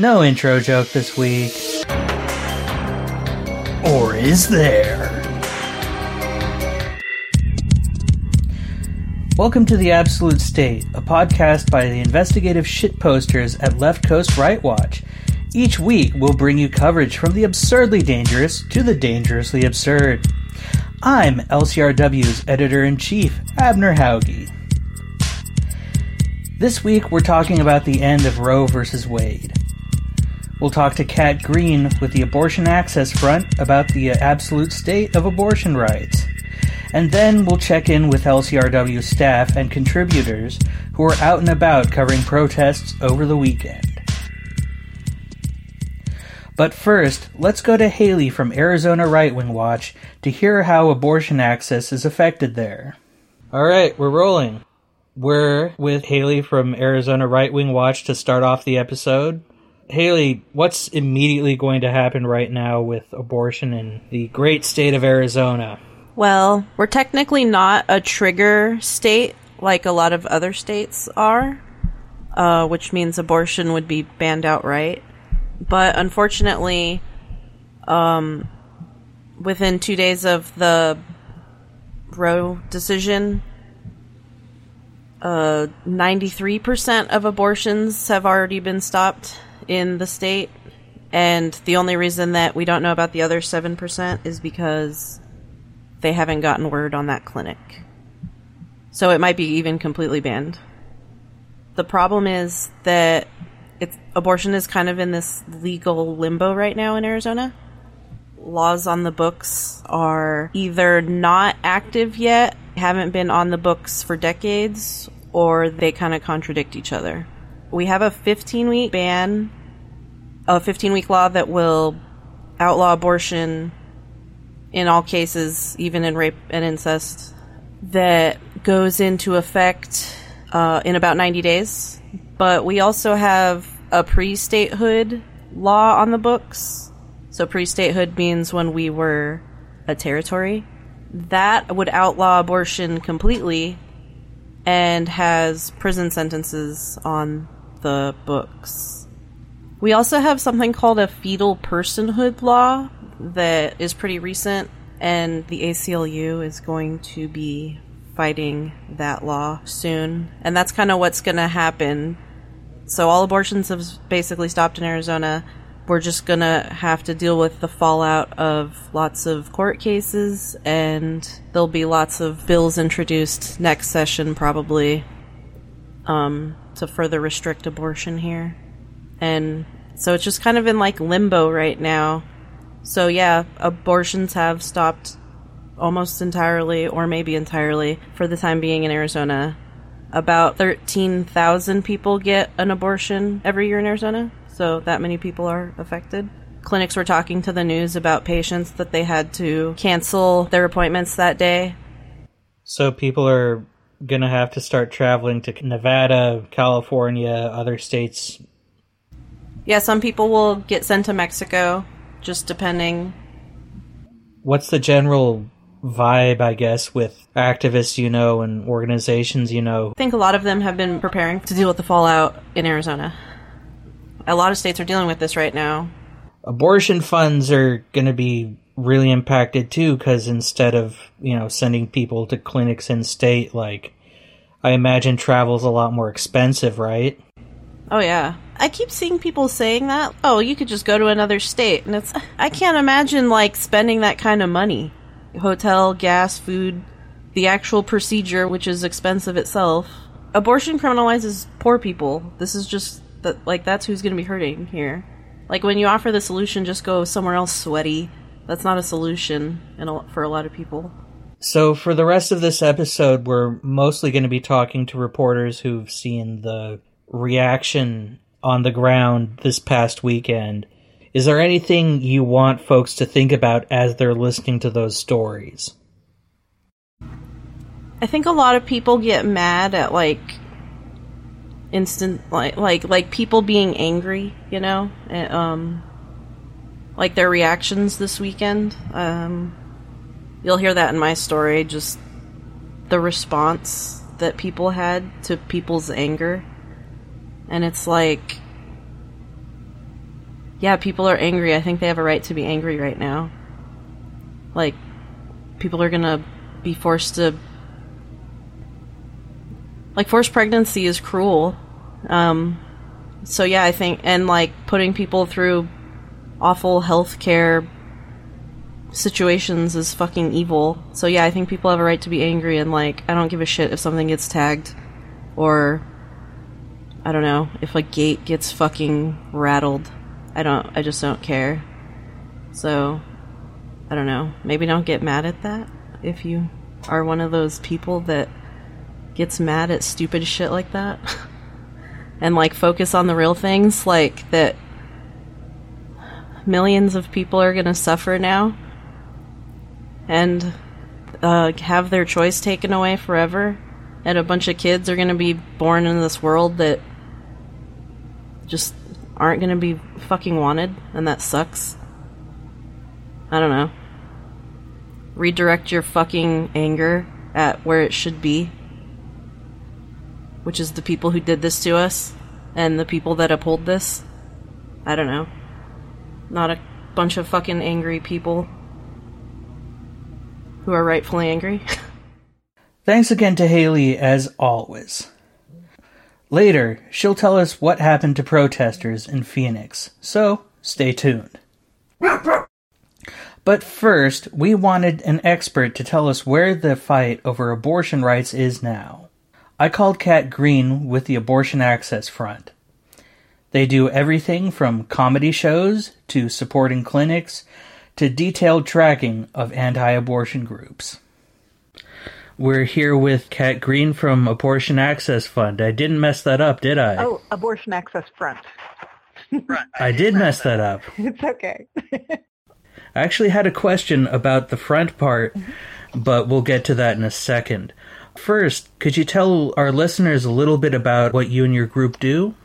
No intro joke this week. Or is there? Welcome to The Absolute State, a podcast by the investigative shitposters at Left Coast Right Watch. Each week, we'll bring you coverage from the absurdly dangerous to the dangerously absurd. I'm LCRW's editor in chief, Abner Hauge. This week, we're talking about the end of Roe v. Wade. We'll talk to Kat Green with the Abortion Access Front about the uh, absolute state of abortion rights. And then we'll check in with LCRW staff and contributors who are out and about covering protests over the weekend. But first, let's go to Haley from Arizona Right Wing Watch to hear how abortion access is affected there. All right, we're rolling. We're with Haley from Arizona Right Wing Watch to start off the episode. Haley, what's immediately going to happen right now with abortion in the great state of Arizona? Well, we're technically not a trigger state like a lot of other states are, uh, which means abortion would be banned outright. But unfortunately, um, within two days of the Roe decision, uh, 93% of abortions have already been stopped in the state. And the only reason that we don't know about the other 7% is because they haven't gotten word on that clinic. So it might be even completely banned. The problem is that abortion is kind of in this legal limbo right now in Arizona. Laws on the books are either not active yet, haven't been on the books for decades, or they kind of contradict each other. We have a 15 week ban, a 15 week law that will outlaw abortion in all cases, even in rape and incest, that goes into effect uh, in about 90 days. But we also have a pre statehood law on the books. So, pre statehood means when we were a territory. That would outlaw abortion completely and has prison sentences on the books. We also have something called a fetal personhood law, that is pretty recent, and the ACLU is going to be fighting that law soon. And that's kind of what's going to happen. So, all abortions have basically stopped in Arizona. We're just going to have to deal with the fallout of lots of court cases, and there'll be lots of bills introduced next session, probably, um, to further restrict abortion here. And so it's just kind of in like limbo right now. So yeah, abortions have stopped almost entirely, or maybe entirely, for the time being in Arizona. About 13,000 people get an abortion every year in Arizona, so that many people are affected. Clinics were talking to the news about patients that they had to cancel their appointments that day. So people are going to have to start traveling to Nevada, California, other states. Yeah, some people will get sent to Mexico just depending. What's the general vibe, I guess, with activists you know and organizations you know? I think a lot of them have been preparing to deal with the fallout in Arizona. A lot of states are dealing with this right now. Abortion funds are going to be really impacted too because instead of, you know, sending people to clinics in state, like, I imagine travel's a lot more expensive, right? Oh, yeah. I keep seeing people saying that. Oh, you could just go to another state. And it's, I can't imagine, like, spending that kind of money. Hotel, gas, food, the actual procedure, which is expensive itself. Abortion criminalizes poor people. This is just, that, like, that's who's going to be hurting here. Like, when you offer the solution, just go somewhere else sweaty. That's not a solution a, for a lot of people. So, for the rest of this episode, we're mostly going to be talking to reporters who've seen the reaction on the ground this past weekend. Is there anything you want folks to think about as they're listening to those stories? I think a lot of people get mad at like instant like like like people being angry, you know, and, um like their reactions this weekend. Um you'll hear that in my story just the response that people had to people's anger and it's like yeah, people are angry. I think they have a right to be angry right now. Like, people are gonna be forced to. Like, forced pregnancy is cruel. Um, so, yeah, I think. And, like, putting people through awful health care situations is fucking evil. So, yeah, I think people have a right to be angry, and, like, I don't give a shit if something gets tagged or. I don't know, if a gate gets fucking rattled. I don't, I just don't care. So, I don't know. Maybe don't get mad at that if you are one of those people that gets mad at stupid shit like that. and like focus on the real things, like that millions of people are going to suffer now and uh, have their choice taken away forever. And a bunch of kids are going to be born in this world that just aren't going to be fucking wanted, and that sucks. I don't know. Redirect your fucking anger at where it should be, which is the people who did this to us and the people that uphold this. I don't know. Not a bunch of fucking angry people who are rightfully angry. Thanks again to Haley, as always. Later, she'll tell us what happened to protesters in Phoenix, so stay tuned. But first, we wanted an expert to tell us where the fight over abortion rights is now. I called Kat Green with the Abortion Access Front. They do everything from comedy shows to supporting clinics to detailed tracking of anti abortion groups. We're here with Kat Green from Abortion Access Fund. I didn't mess that up, did I? Oh, Abortion Access Front. I did mess that up. It's okay. I actually had a question about the front part, mm-hmm. but we'll get to that in a second. First, could you tell our listeners a little bit about what you and your group do?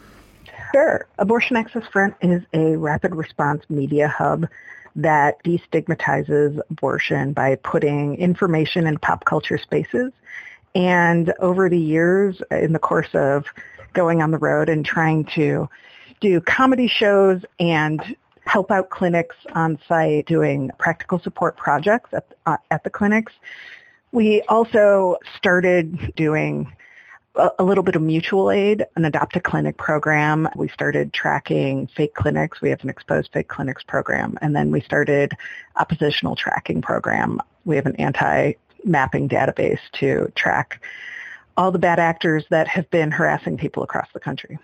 Sure. Abortion Access Front is a rapid response media hub that destigmatizes abortion by putting information in pop culture spaces. And over the years, in the course of going on the road and trying to do comedy shows and help out clinics on site doing practical support projects at, uh, at the clinics, we also started doing a little bit of mutual aid, an adopt a clinic program. We started tracking fake clinics. We have an exposed fake clinics program. And then we started oppositional tracking program. We have an anti-mapping database to track all the bad actors that have been harassing people across the country.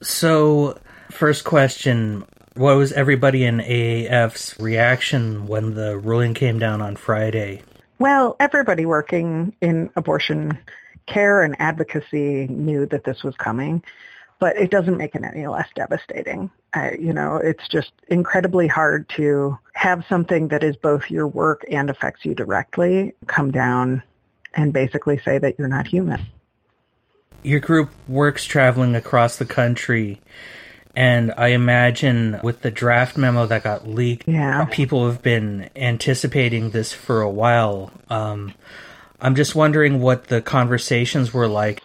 So, first question, what was everybody in AAF's reaction when the ruling came down on Friday? Well, everybody working in abortion care and advocacy knew that this was coming, but it doesn't make it any less devastating. I, you know, it's just incredibly hard to have something that is both your work and affects you directly come down and basically say that you're not human. Your group works traveling across the country. And I imagine with the draft memo that got leaked, yeah. people have been anticipating this for a while. Um, I'm just wondering what the conversations were like.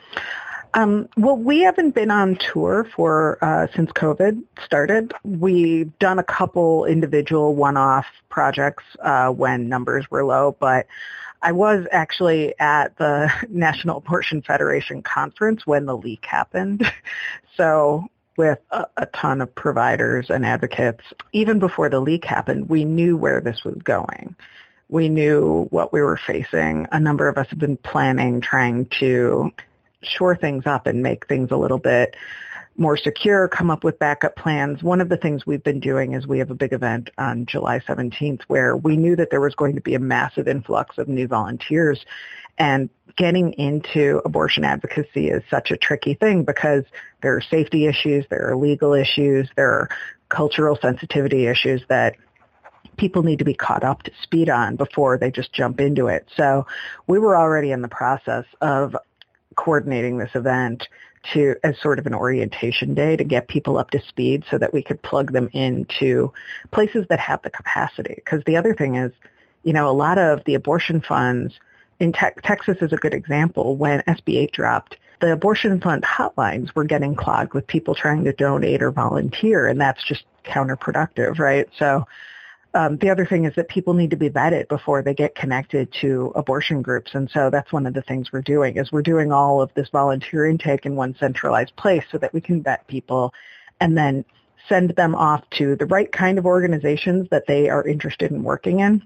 Um, well, we haven't been on tour for uh, since COVID started. We've done a couple individual one-off projects uh, when numbers were low, but I was actually at the National Abortion Federation conference when the leak happened. so with a, a, ton of providers and advocates, even before the leak happened, we knew where this was going we knew what we were facing. A number of us have been planning, trying to shore things up and make things a little bit more secure, come up with backup plans. One of the things we've been doing is we have a big event on July 17th where we knew that there was going to be a massive influx of new volunteers and getting into abortion advocacy is such a tricky thing because there are safety issues, there are legal issues, there are cultural sensitivity issues that people need to be caught up to speed on before they just jump into it. So we were already in the process of coordinating this event to as sort of an orientation day to get people up to speed so that we could plug them into places that have the capacity. Because the other thing is, you know, a lot of the abortion funds in te- Texas is a good example. When SB 8 dropped, the abortion fund hotlines were getting clogged with people trying to donate or volunteer, and that's just counterproductive, right? So um, the other thing is that people need to be vetted before they get connected to abortion groups, and so that's one of the things we're doing is we're doing all of this volunteer intake in one centralized place so that we can vet people and then send them off to the right kind of organizations that they are interested in working in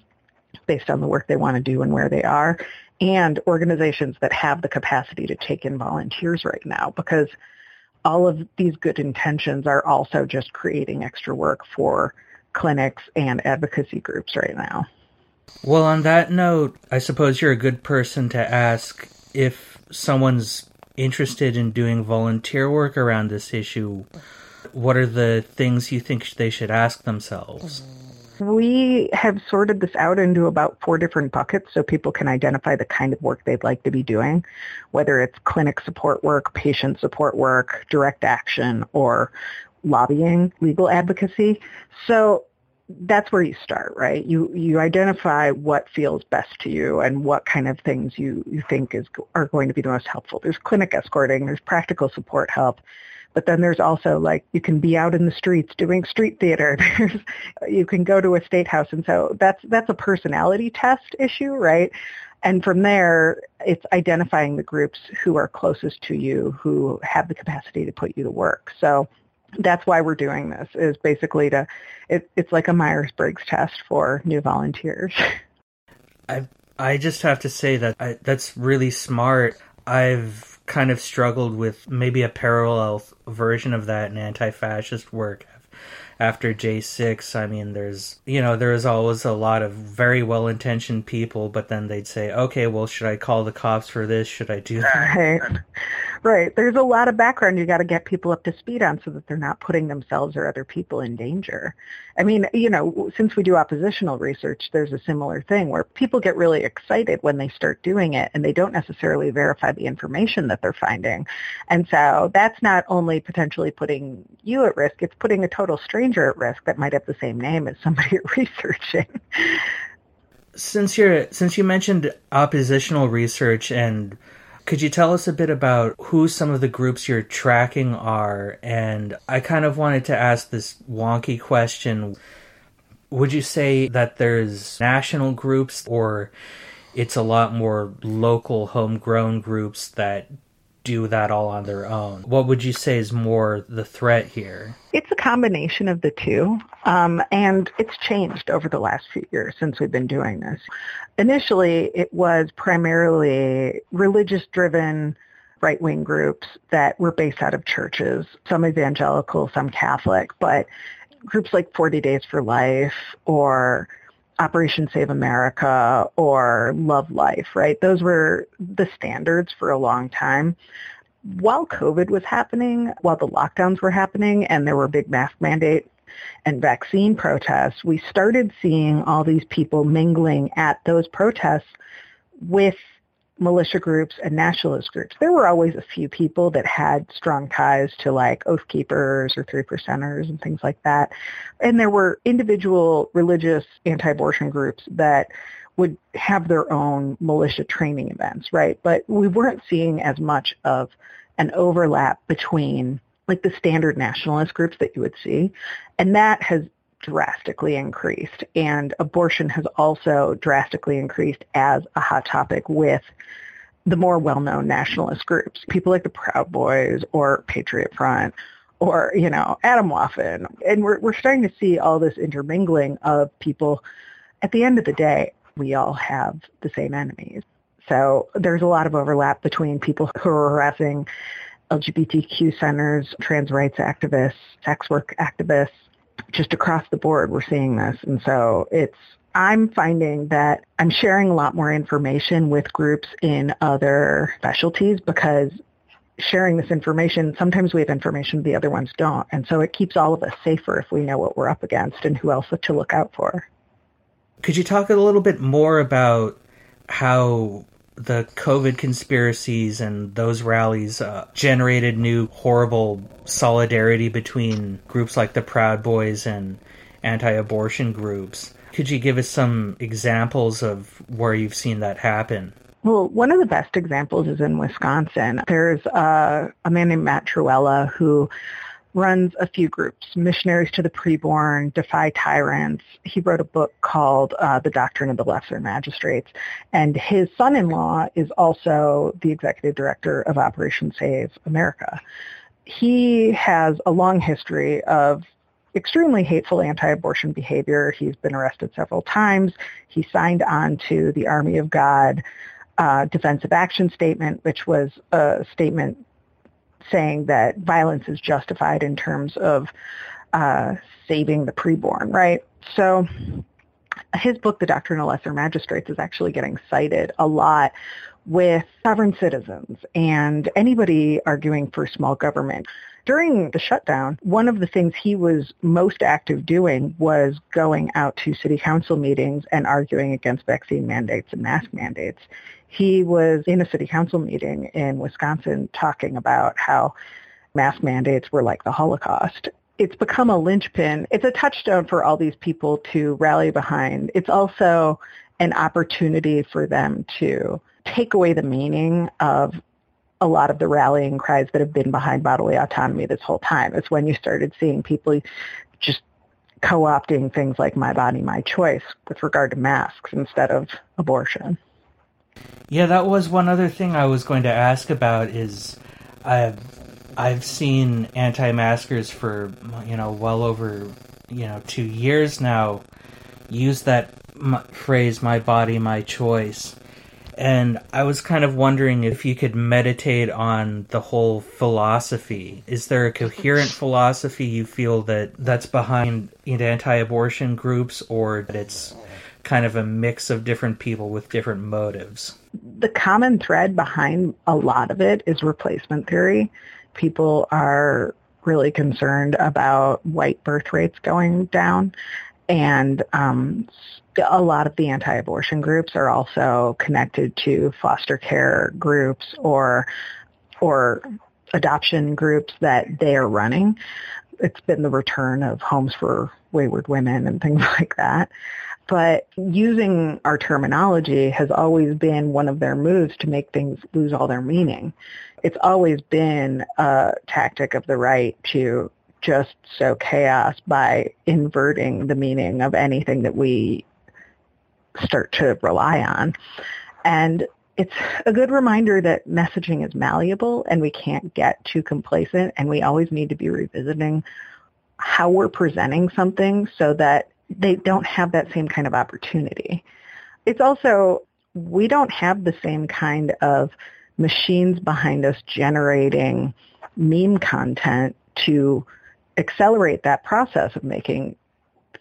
based on the work they want to do and where they are and organizations that have the capacity to take in volunteers right now because all of these good intentions are also just creating extra work for clinics and advocacy groups right now. Well, on that note, I suppose you're a good person to ask if someone's interested in doing volunteer work around this issue. What are the things you think they should ask themselves? We have sorted this out into about four different buckets so people can identify the kind of work they'd like to be doing, whether it's clinic support work, patient support work, direct action, or lobbying, legal advocacy. So that's where you start, right? You you identify what feels best to you and what kind of things you, you think is are going to be the most helpful. There's clinic escorting, there's practical support help, but then there's also like you can be out in the streets doing street theater. There's you can go to a state house, and so that's that's a personality test issue, right? And from there, it's identifying the groups who are closest to you, who have the capacity to put you to work. So that's why we're doing this is basically to it, it's like a myers-briggs test for new volunteers i i just have to say that I, that's really smart i've kind of struggled with maybe a parallel version of that in anti-fascist work after J6, I mean, there's, you know, there is always a lot of very well intentioned people, but then they'd say, okay, well, should I call the cops for this? Should I do that? Right. Right. There's a lot of background you got to get people up to speed on so that they're not putting themselves or other people in danger. I mean, you know, since we do oppositional research, there's a similar thing where people get really excited when they start doing it and they don't necessarily verify the information that they're finding. And so that's not only potentially putting you at risk, it's putting a total stranger at risk that might have the same name as somebody you're researching since you're since you mentioned oppositional research and could you tell us a bit about who some of the groups you're tracking are? And I kind of wanted to ask this wonky question. Would you say that there's national groups or it's a lot more local homegrown groups that do that all on their own. What would you say is more the threat here? It's a combination of the two, um, and it's changed over the last few years since we've been doing this. Initially, it was primarily religious-driven right-wing groups that were based out of churches, some evangelical, some Catholic, but groups like 40 Days for Life or Operation Save America or Love Life, right? Those were the standards for a long time. While COVID was happening, while the lockdowns were happening and there were big mask mandates and vaccine protests, we started seeing all these people mingling at those protests with militia groups and nationalist groups. There were always a few people that had strong ties to like Oath Keepers or Three Percenters and things like that. And there were individual religious anti-abortion groups that would have their own militia training events, right? But we weren't seeing as much of an overlap between like the standard nationalist groups that you would see. And that has drastically increased. And abortion has also drastically increased as a hot topic with the more well-known nationalist groups, people like the Proud Boys or Patriot Front or, you know, Atomwaffen. And we're, we're starting to see all this intermingling of people. At the end of the day, we all have the same enemies. So there's a lot of overlap between people who are harassing LGBTQ centers, trans rights activists, sex work activists, just across the board we're seeing this. And so it's I'm finding that I'm sharing a lot more information with groups in other specialties because sharing this information, sometimes we have information the other ones don't. And so it keeps all of us safer if we know what we're up against and who else to look out for. Could you talk a little bit more about how the COVID conspiracies and those rallies uh, generated new horrible solidarity between groups like the Proud Boys and anti-abortion groups. Could you give us some examples of where you've seen that happen? Well, one of the best examples is in Wisconsin. There's a, a man named Matt Trewhella who runs a few groups, Missionaries to the Preborn, Defy Tyrants. He wrote a book called uh, The Doctrine of the Lesser Magistrates. And his son-in-law is also the executive director of Operation Save America. He has a long history of extremely hateful anti-abortion behavior. He's been arrested several times. He signed on to the Army of God uh, defensive action statement, which was a statement saying that violence is justified in terms of uh, saving the preborn, right? So his book, The Doctrine of Lesser Magistrates, is actually getting cited a lot with sovereign citizens and anybody arguing for small government. During the shutdown, one of the things he was most active doing was going out to city council meetings and arguing against vaccine mandates and mask mandates he was in a city council meeting in Wisconsin talking about how mask mandates were like the Holocaust. It's become a linchpin. It's a touchstone for all these people to rally behind. It's also an opportunity for them to take away the meaning of a lot of the rallying cries that have been behind bodily autonomy this whole time. It's when you started seeing people just co-opting things like my body, my choice with regard to masks instead of abortion. Yeah, that was one other thing I was going to ask about is I've I've seen anti-maskers for you know well over you know 2 years now use that m- phrase my body my choice. And I was kind of wondering if you could meditate on the whole philosophy. Is there a coherent philosophy you feel that that's behind anti-abortion groups or that it's kind of a mix of different people with different motives. The common thread behind a lot of it is replacement theory. People are really concerned about white birth rates going down. And um, a lot of the anti-abortion groups are also connected to foster care groups or or adoption groups that they are running. It's been the return of homes for wayward women and things like that but using our terminology has always been one of their moves to make things lose all their meaning. It's always been a tactic of the right to just sow chaos by inverting the meaning of anything that we start to rely on. And it's a good reminder that messaging is malleable and we can't get too complacent and we always need to be revisiting how we're presenting something so that they don't have that same kind of opportunity. It's also, we don't have the same kind of machines behind us generating meme content to accelerate that process of making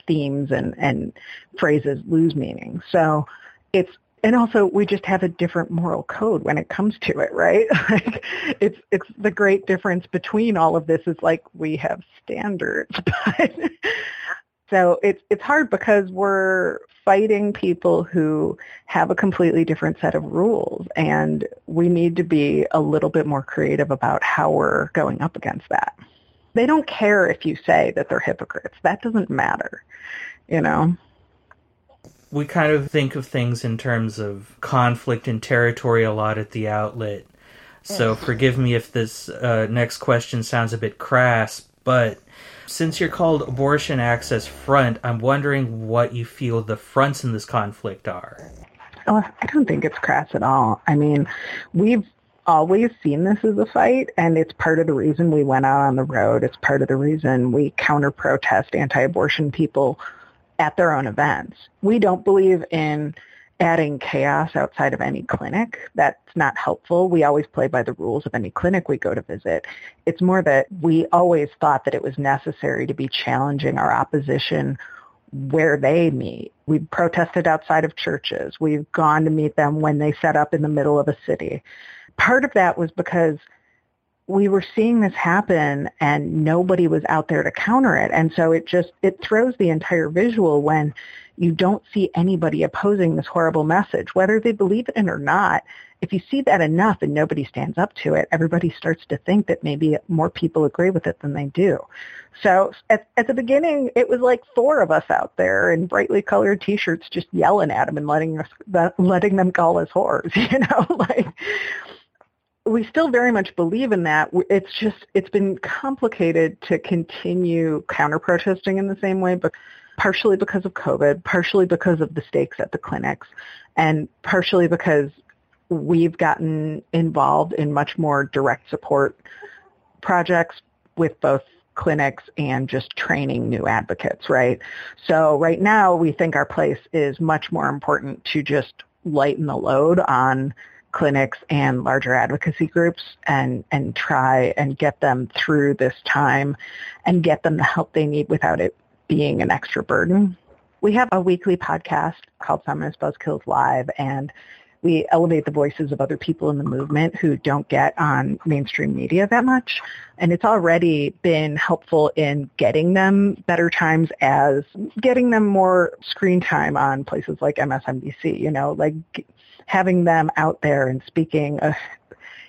themes and, and phrases lose meaning. So it's and also we just have a different moral code when it comes to it, right? like it's it's the great difference between all of this is like we have standards, but so it's it's hard because we're fighting people who have a completely different set of rules and we need to be a little bit more creative about how we're going up against that. They don't care if you say that they're hypocrites. That doesn't matter, you know. We kind of think of things in terms of conflict and territory a lot at the outlet. So forgive me if this uh, next question sounds a bit crass, but since you're called Abortion Access Front, I'm wondering what you feel the fronts in this conflict are. Oh, I don't think it's crass at all. I mean, we've always seen this as a fight, and it's part of the reason we went out on the road. It's part of the reason we counter-protest anti-abortion people at their own events. We don't believe in adding chaos outside of any clinic. That's not helpful. We always play by the rules of any clinic we go to visit. It's more that we always thought that it was necessary to be challenging our opposition where they meet. We've protested outside of churches. We've gone to meet them when they set up in the middle of a city. Part of that was because we were seeing this happen and nobody was out there to counter it. And so it just, it throws the entire visual when you don't see anybody opposing this horrible message, whether they believe it or not. if you see that enough and nobody stands up to it, everybody starts to think that maybe more people agree with it than they do. So at, at the beginning, it was like four of us out there in brightly colored T-shirts, just yelling at them and letting us letting them call us whores. You know, like we still very much believe in that. It's just it's been complicated to continue counter protesting in the same way, but partially because of COVID, partially because of the stakes at the clinics, and partially because we've gotten involved in much more direct support projects with both clinics and just training new advocates, right? So right now we think our place is much more important to just lighten the load on clinics and larger advocacy groups and, and try and get them through this time and get them the help they need without it being an extra burden. We have a weekly podcast called Feminist Buzzkills Live and we elevate the voices of other people in the movement who don't get on mainstream media that much. And it's already been helpful in getting them better times as getting them more screen time on places like MSNBC, you know, like having them out there and speaking. Uh,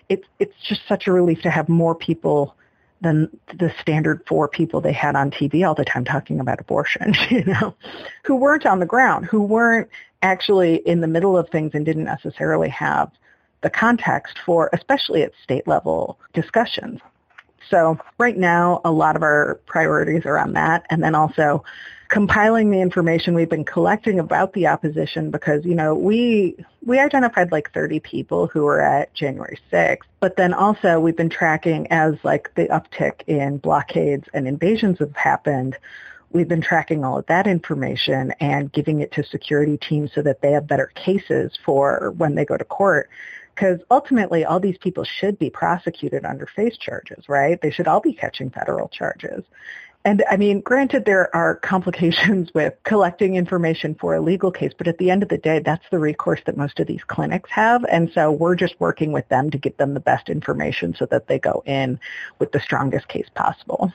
it's, it's just such a relief to have more people than the standard four people they had on TV all the time talking about abortion, you know, who weren't on the ground, who weren't actually in the middle of things and didn't necessarily have the context for, especially at state level discussions. So right now, a lot of our priorities are on that. And then also compiling the information we've been collecting about the opposition because, you know, we, we identified like 30 people who were at January 6th, but then also we've been tracking as like the uptick in blockades and invasions have happened. We've been tracking all of that information and giving it to security teams so that they have better cases for when they go to court because ultimately all these people should be prosecuted under FACE charges, right? They should all be catching federal charges. And I mean, granted, there are complications with collecting information for a legal case, but at the end of the day, that's the recourse that most of these clinics have. And so we're just working with them to get them the best information so that they go in with the strongest case possible.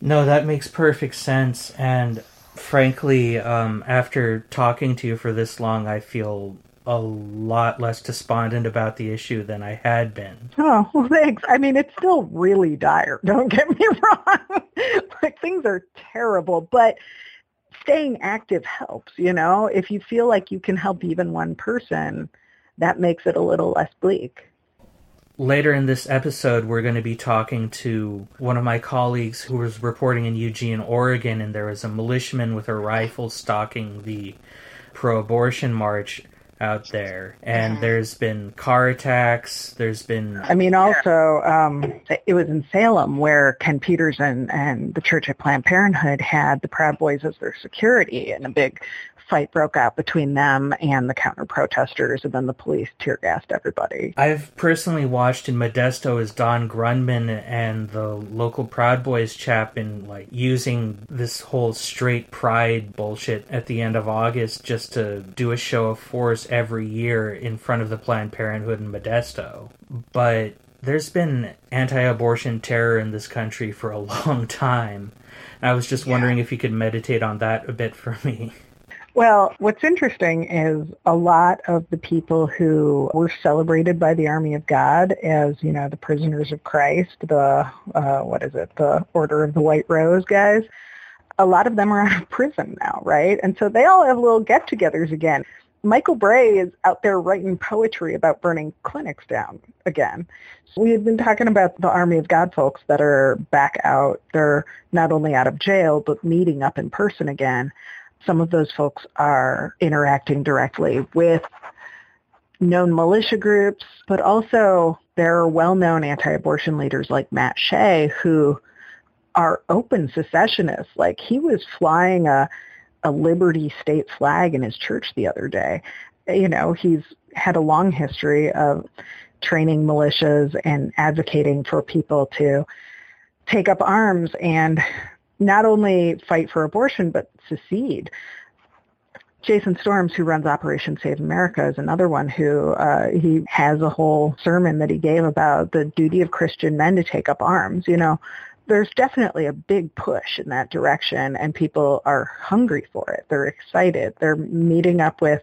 No, that makes perfect sense. And frankly, um, after talking to you for this long, I feel a lot less despondent about the issue than I had been. Oh, well, thanks. I mean, it's still really dire. Don't get me wrong. like things are terrible, but staying active helps, you know? If you feel like you can help even one person, that makes it a little less bleak. Later in this episode, we're going to be talking to one of my colleagues who was reporting in Eugene, Oregon, and there was a militiaman with a rifle stalking the pro abortion march out there. And there's been car attacks. There's been i mean also um it was in salem where ken peterson and the church of planned parenthood had the proud boys as their security and a big fight broke out between them and the counter protesters, and then the police tear gassed everybody. I've personally watched in Modesto as Don Grundmann and the local Proud Boys chap in like using this whole straight pride bullshit at the end of August just to do a show of force every year in front of the Planned Parenthood in Modesto. But there's been anti-abortion terror in this country for a long time. I was just wondering yeah. if you could meditate on that a bit for me. Well, what's interesting is a lot of the people who were celebrated by the Army of God as, you know, the prisoners of Christ, the, uh, what is it, the Order of the White Rose guys, a lot of them are out of prison now, right? And so they all have little get-togethers again. Michael Bray is out there writing poetry about burning clinics down again. So we have been talking about the Army of God folks that are back out. They're not only out of jail, but meeting up in person again some of those folks are interacting directly with known militia groups, but also there are well-known anti-abortion leaders like Matt Shea who are open secessionists. Like he was flying a, a Liberty state flag in his church the other day. You know, he's had a long history of training militias and advocating for people to take up arms and not only fight for abortion, but secede. Jason Storms, who runs Operation Save America, is another one who uh, he has a whole sermon that he gave about the duty of Christian men to take up arms. You know, there's definitely a big push in that direction, and people are hungry for it. They're excited. They're meeting up with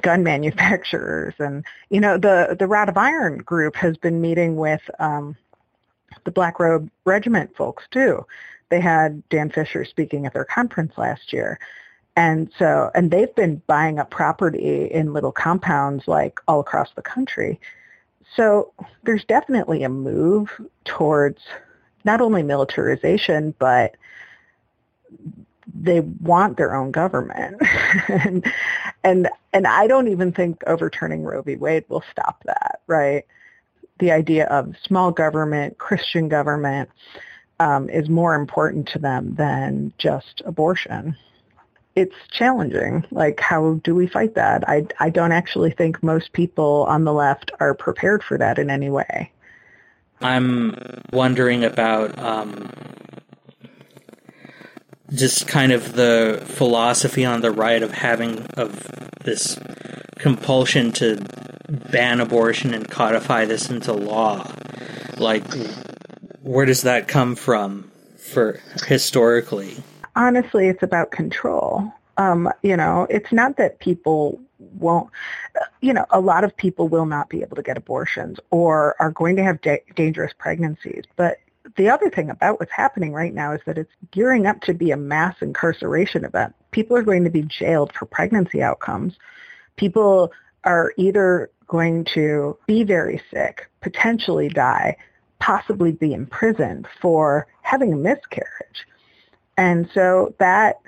gun manufacturers. And, you know, the, the Rod of Iron group has been meeting with um, the Black Robe Regiment folks too. They had Dan Fisher speaking at their conference last year. And so, and they've been buying up property in little compounds like all across the country. So there's definitely a move towards not only militarization, but they want their own government. and, and, and I don't even think overturning Roe v. Wade will stop that, right? The idea of small government, Christian government, um, is more important to them than just abortion. It's challenging. Like, how do we fight that? I, I don't actually think most people on the left are prepared for that in any way. I'm wondering about um, just kind of the philosophy on the right of having of this compulsion to ban abortion and codify this into law. Like, where does that come from for historically? Honestly, it's about control. Um, you know, it's not that people won't, uh, you know, a lot of people will not be able to get abortions or are going to have da- dangerous pregnancies, but the other thing about what's happening right now is that it's gearing up to be a mass incarceration event. People are going to be jailed for pregnancy outcomes. People are either going to be very sick, potentially die, possibly be imprisoned for having a miscarriage. And so that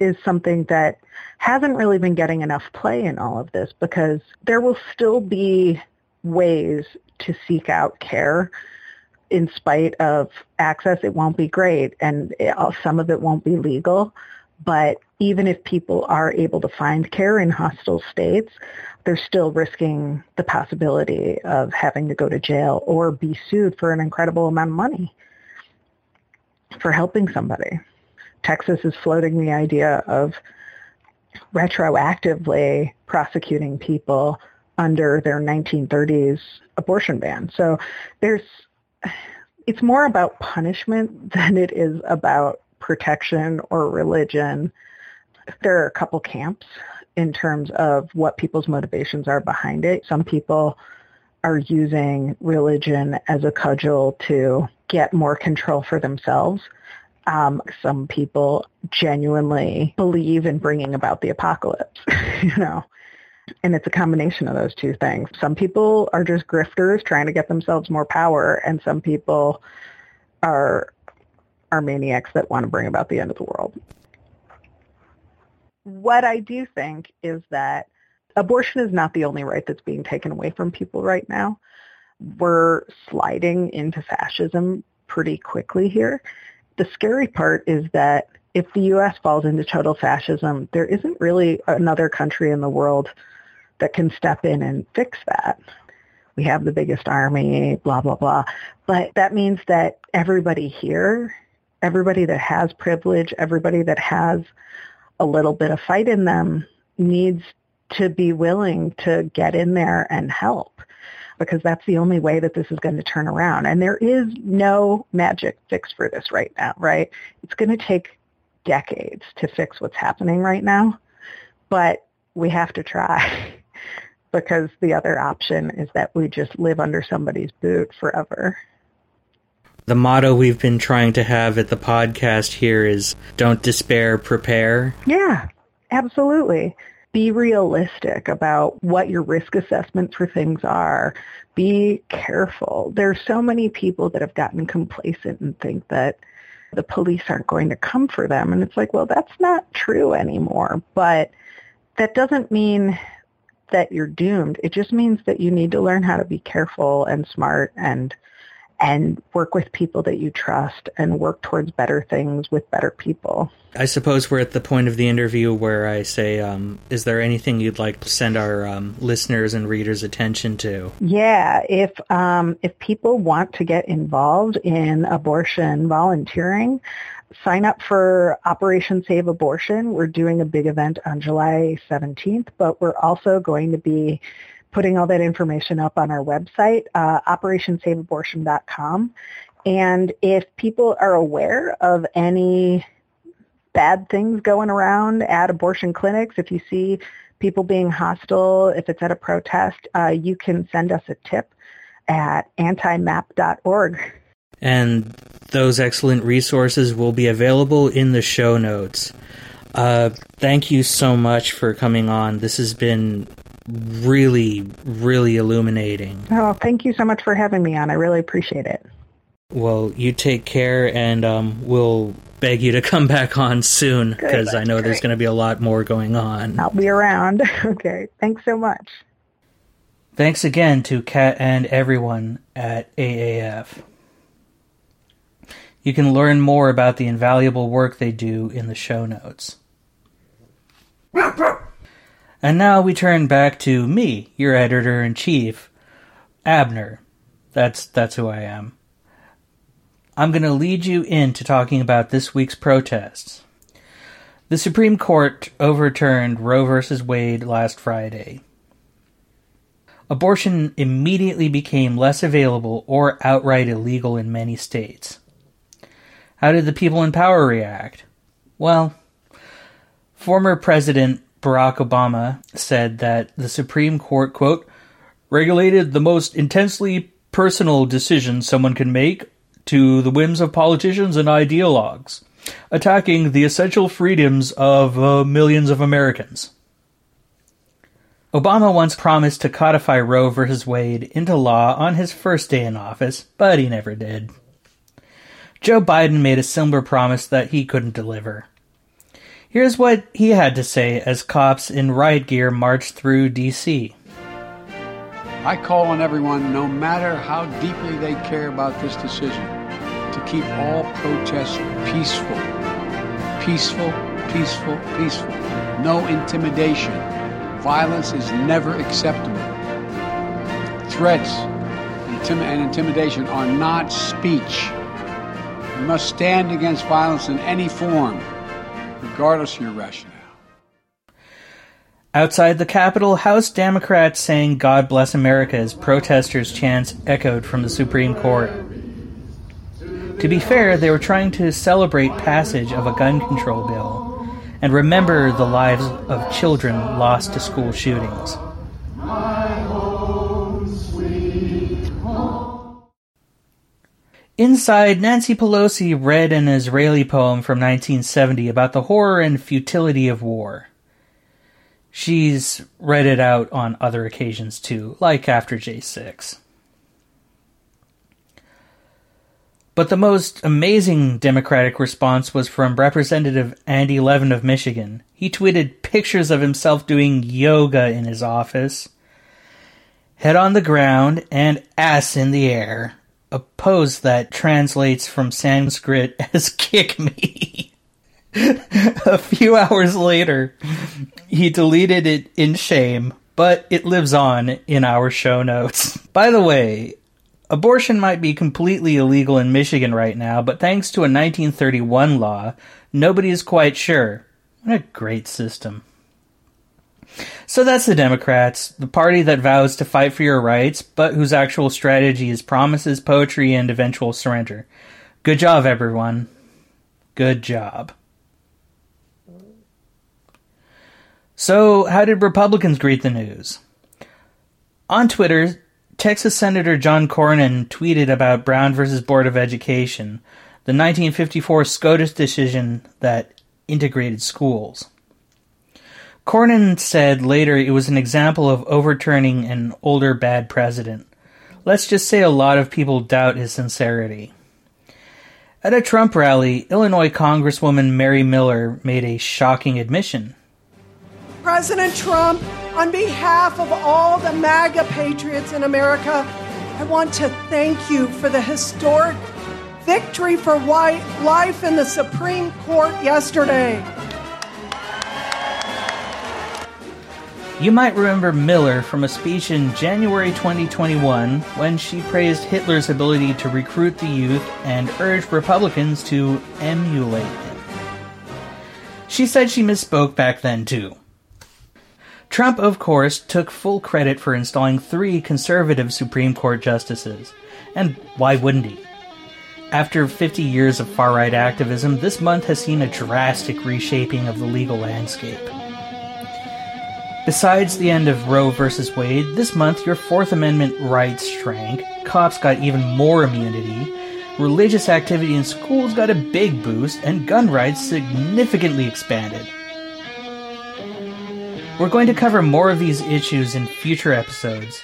is something that hasn't really been getting enough play in all of this because there will still be ways to seek out care in spite of access, it won't be great, and it, uh, some of it won't be legal. But even if people are able to find care in hostile states, they're still risking the possibility of having to go to jail or be sued for an incredible amount of money for helping somebody. Texas is floating the idea of retroactively prosecuting people under their 1930s abortion ban. So there's it's more about punishment than it is about protection or religion. There are a couple camps in terms of what people's motivations are behind it. Some people are using religion as a cudgel to get more control for themselves. Um, some people genuinely believe in bringing about the apocalypse, you know and it's a combination of those two things. Some people are just grifters trying to get themselves more power, and some people are are maniacs that want to bring about the end of the world. What I do think is that abortion is not the only right that's being taken away from people right now. We're sliding into fascism pretty quickly here. The scary part is that if the U.S. falls into total fascism, there isn't really another country in the world that can step in and fix that. We have the biggest army, blah, blah, blah. But that means that everybody here, everybody that has privilege, everybody that has a little bit of fight in them needs to be willing to get in there and help because that's the only way that this is going to turn around. And there is no magic fix for this right now, right? It's going to take decades to fix what's happening right now, but we have to try. because the other option is that we just live under somebody's boot forever. The motto we've been trying to have at the podcast here is don't despair, prepare. Yeah, absolutely. Be realistic about what your risk assessments for things are. Be careful. There's so many people that have gotten complacent and think that the police aren't going to come for them. And it's like, well, that's not true anymore. But that doesn't mean that you're doomed. It just means that you need to learn how to be careful and smart and and work with people that you trust and work towards better things with better people. I suppose we're at the point of the interview where I say, um, is there anything you'd like to send our um, listeners and readers attention to? Yeah, if um, if people want to get involved in abortion volunteering, sign up for Operation Save Abortion. We're doing a big event on July 17th, but we're also going to be putting all that information up on our website, uh, operationsaveabortion.com. And if people are aware of any bad things going around at abortion clinics, if you see people being hostile, if it's at a protest, uh, you can send us a tip at antimap.org. And those excellent resources will be available in the show notes. Uh, thank you so much for coming on. This has been really, really illuminating. Oh, thank you so much for having me on. I really appreciate it. Well, you take care, and um, we'll beg you to come back on soon because I know great. there's going to be a lot more going on. I'll be around. okay. Thanks so much. Thanks again to Kat and everyone at AAF. You can learn more about the invaluable work they do in the show notes. And now we turn back to me, your editor in chief, Abner. That's that's who I am. I'm going to lead you into talking about this week's protests. The Supreme Court overturned Roe v. Wade last Friday. Abortion immediately became less available or outright illegal in many states. How did the people in power react? Well, former President Barack Obama said that the Supreme Court, quote, regulated the most intensely personal decision someone can make to the whims of politicians and ideologues, attacking the essential freedoms of uh, millions of Americans. Obama once promised to codify Roe v. Wade into law on his first day in office, but he never did. Joe Biden made a similar promise that he couldn't deliver. Here's what he had to say as cops in riot gear marched through D.C. I call on everyone, no matter how deeply they care about this decision, to keep all protests peaceful. Peaceful, peaceful, peaceful. No intimidation. Violence is never acceptable. Threats and intimidation are not speech. We must stand against violence in any form regardless of your rationale. Outside the Capitol, House Democrats saying God bless America as protesters' chants echoed from the Supreme Court. To be fair, they were trying to celebrate passage of a gun control bill and remember the lives of children lost to school shootings. Inside, Nancy Pelosi read an Israeli poem from 1970 about the horror and futility of war. She's read it out on other occasions too, like after J6. But the most amazing Democratic response was from Representative Andy Levin of Michigan. He tweeted pictures of himself doing yoga in his office, head on the ground and ass in the air a pose that translates from Sanskrit as kick me. a few hours later, he deleted it in shame, but it lives on in our show notes. By the way, abortion might be completely illegal in Michigan right now, but thanks to a 1931 law, nobody is quite sure. What a great system. So that's the Democrats, the party that vows to fight for your rights, but whose actual strategy is promises, poetry, and eventual surrender. Good job, everyone. Good job. So, how did Republicans greet the news? On Twitter, Texas Senator John Cornyn tweeted about Brown versus Board of Education, the 1954 SCOTUS decision that integrated schools. Cornyn said later it was an example of overturning an older bad president. Let's just say a lot of people doubt his sincerity. At a Trump rally, Illinois Congresswoman Mary Miller made a shocking admission. President Trump, on behalf of all the MAGA patriots in America, I want to thank you for the historic victory for life in the Supreme Court yesterday. You might remember Miller from a speech in January 2021 when she praised Hitler's ability to recruit the youth and urged Republicans to emulate him. She said she misspoke back then too. Trump, of course, took full credit for installing three conservative Supreme Court justices. And why wouldn't he? After 50 years of far right activism, this month has seen a drastic reshaping of the legal landscape. Besides the end of Roe v. Wade, this month your Fourth Amendment rights shrank, cops got even more immunity, religious activity in schools got a big boost, and gun rights significantly expanded. We're going to cover more of these issues in future episodes,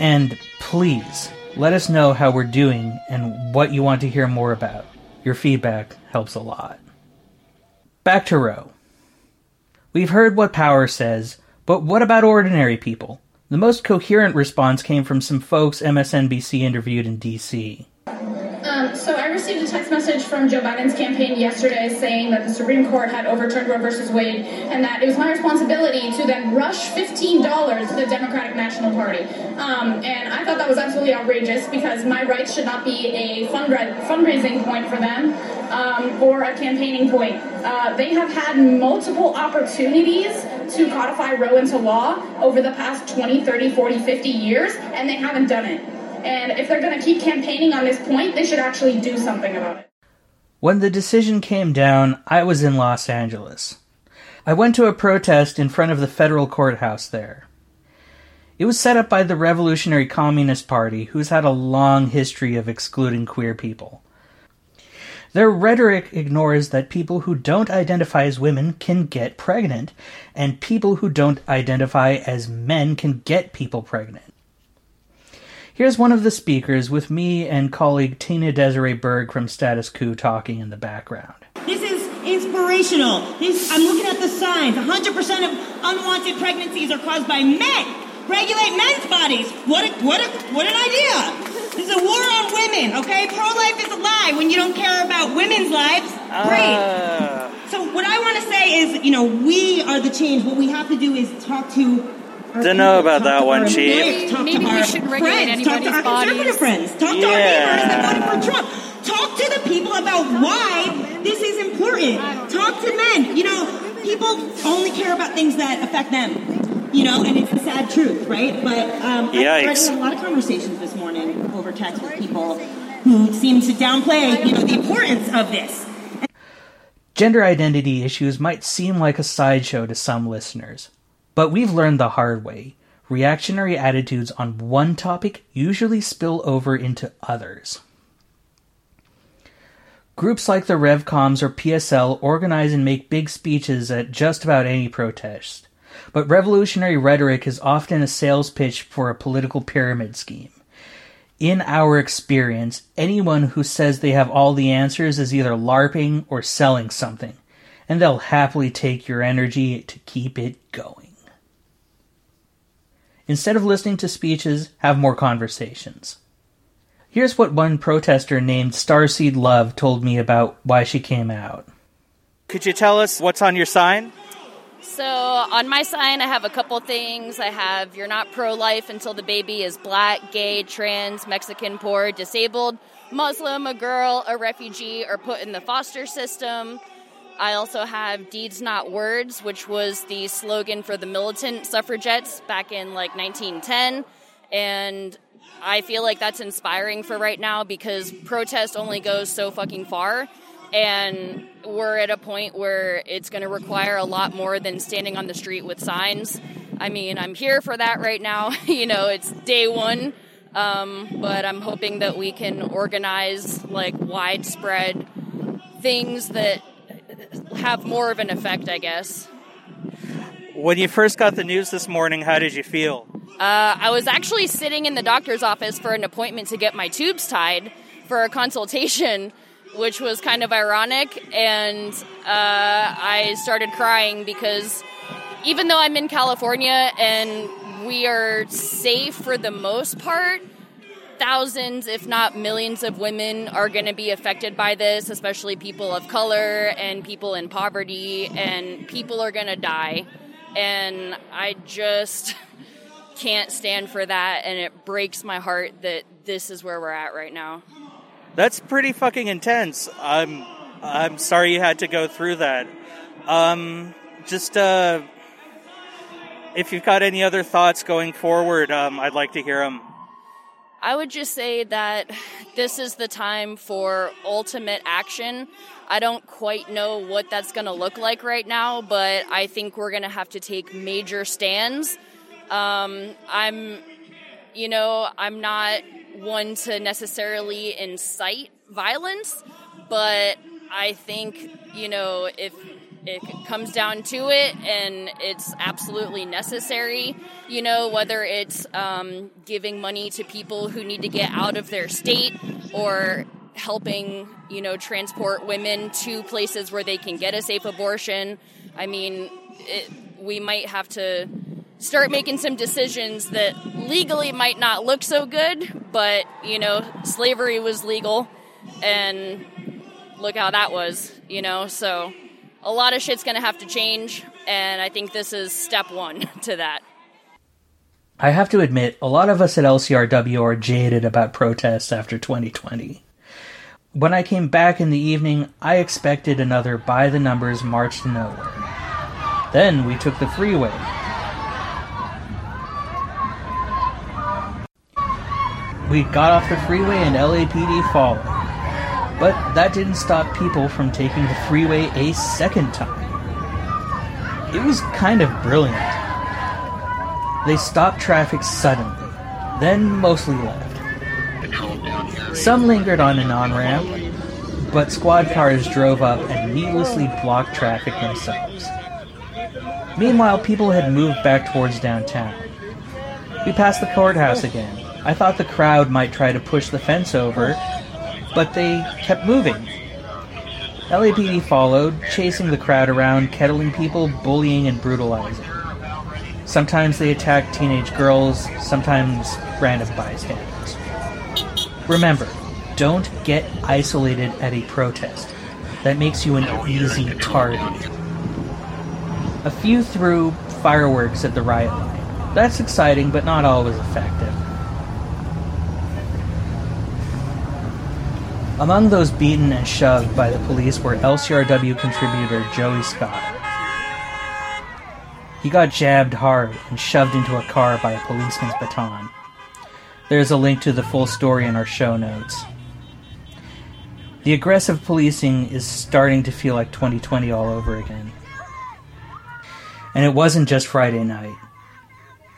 and please let us know how we're doing and what you want to hear more about. Your feedback helps a lot. Back to Roe. We've heard what power says, but what about ordinary people? The most coherent response came from some folks MSNBC interviewed in DC. Um, so I received a text message from Joe Biden's campaign yesterday saying that the Supreme Court had overturned Roe versus Wade and that it was my responsibility to then rush $15 to the Democratic National Party. Um, and I thought that was absolutely outrageous because my rights should not be a fundra- fundraising point for them um, or a campaigning point. Uh, they have had multiple opportunities to codify Roe into law over the past 20, 30, 40, 50 years, and they haven't done it. And if they're going to keep campaigning on this point, they should actually do something about it. When the decision came down, I was in Los Angeles. I went to a protest in front of the federal courthouse there. It was set up by the Revolutionary Communist Party, who's had a long history of excluding queer people. Their rhetoric ignores that people who don't identify as women can get pregnant, and people who don't identify as men can get people pregnant. Here's one of the speakers with me and colleague Tina Desiree Berg from Status Quo talking in the background. This is inspirational. This, I'm looking at the signs. 100% of unwanted pregnancies are caused by men. Regulate men's bodies. What a, what a, what an idea. This is a war on women, okay? Pro-life is a lie when you don't care about women's lives. Great. Uh. So what I want to say is, you know, we are the change. What we have to do is talk to our Don't know about talk that one, Chief. employers, Maybe to we shouldn't regulate friends, talk to our anybody's conservative bodies. friends, talk to our Yeah. neighbors that voted for Trump. Talk to the people about why this is important. Talk to men. You know, people only care about things that affect them. You know, and it's a sad truth, right? But um, I've Yikes. had a lot of conversations this morning over text with people who seem to downplay, you know, the importance of this. Gender identity issues might seem like a sideshow to some listeners, but we've learned the hard way. Reactionary attitudes on one topic usually spill over into others. Groups like the RevComs or PSL organize and make big speeches at just about any protest. But revolutionary rhetoric is often a sales pitch for a political pyramid scheme. In our experience, anyone who says they have all the answers is either LARPing or selling something, and they'll happily take your energy to keep it going. Instead of listening to speeches, have more conversations. Here's what one protester named Starseed Love told me about why she came out. Could you tell us what's on your sign? So on my sign, I have a couple things. I have you're not pro life until the baby is black, gay, trans, Mexican, poor, disabled, Muslim, a girl, a refugee, or put in the foster system. I also have deeds not words, which was the slogan for the militant suffragettes back in like 1910. And I feel like that's inspiring for right now because protest only goes so fucking far. And we're at a point where it's going to require a lot more than standing on the street with signs. I mean, I'm here for that right now. you know, it's day one. Um, but I'm hoping that we can organize like widespread things that have more of an effect, I guess. When you first got the news this morning, how did you feel? Uh, I was actually sitting in the doctor's office for an appointment to get my tubes tied for a consultation, which was kind of ironic. And uh, I started crying because even though I'm in California and we are safe for the most part, thousands, if not millions, of women are going to be affected by this, especially people of color and people in poverty, and people are going to die. And I just can't stand for that, and it breaks my heart that this is where we're at right now. That's pretty fucking intense. I'm I'm sorry you had to go through that. Um, just uh, if you've got any other thoughts going forward, um, I'd like to hear them. I would just say that this is the time for ultimate action. I don't quite know what that's going to look like right now, but I think we're going to have to take major stands. Um, I'm, you know, I'm not one to necessarily incite violence, but I think, you know, if it comes down to it and it's absolutely necessary, you know, whether it's um, giving money to people who need to get out of their state or helping, you know, transport women to places where they can get a safe abortion. I mean, it, we might have to start making some decisions that legally might not look so good, but, you know, slavery was legal and look how that was, you know, so a lot of shit's going to have to change, and I think this is step one to that. I have to admit, a lot of us at LCRW are jaded about protests after 2020. When I came back in the evening, I expected another by the numbers march to nowhere. Then we took the freeway. We got off the freeway and LAPD followed. But that didn't stop people from taking the freeway a second time. It was kind of brilliant. They stopped traffic suddenly, then mostly left. Some lingered on an on ramp, but squad cars drove up and needlessly blocked traffic themselves. Meanwhile, people had moved back towards downtown. We passed the courthouse again. I thought the crowd might try to push the fence over, but they kept moving. LAPD followed, chasing the crowd around, kettling people, bullying, and brutalizing. Sometimes they attacked teenage girls, sometimes random bystanders. Remember, don't get isolated at a protest. That makes you an easy target. A few threw fireworks at the riot line. That's exciting, but not always effective. Among those beaten and shoved by the police were LCRW contributor Joey Scott. He got jabbed hard and shoved into a car by a policeman's baton. There's a link to the full story in our show notes. The aggressive policing is starting to feel like 2020 all over again. And it wasn't just Friday night.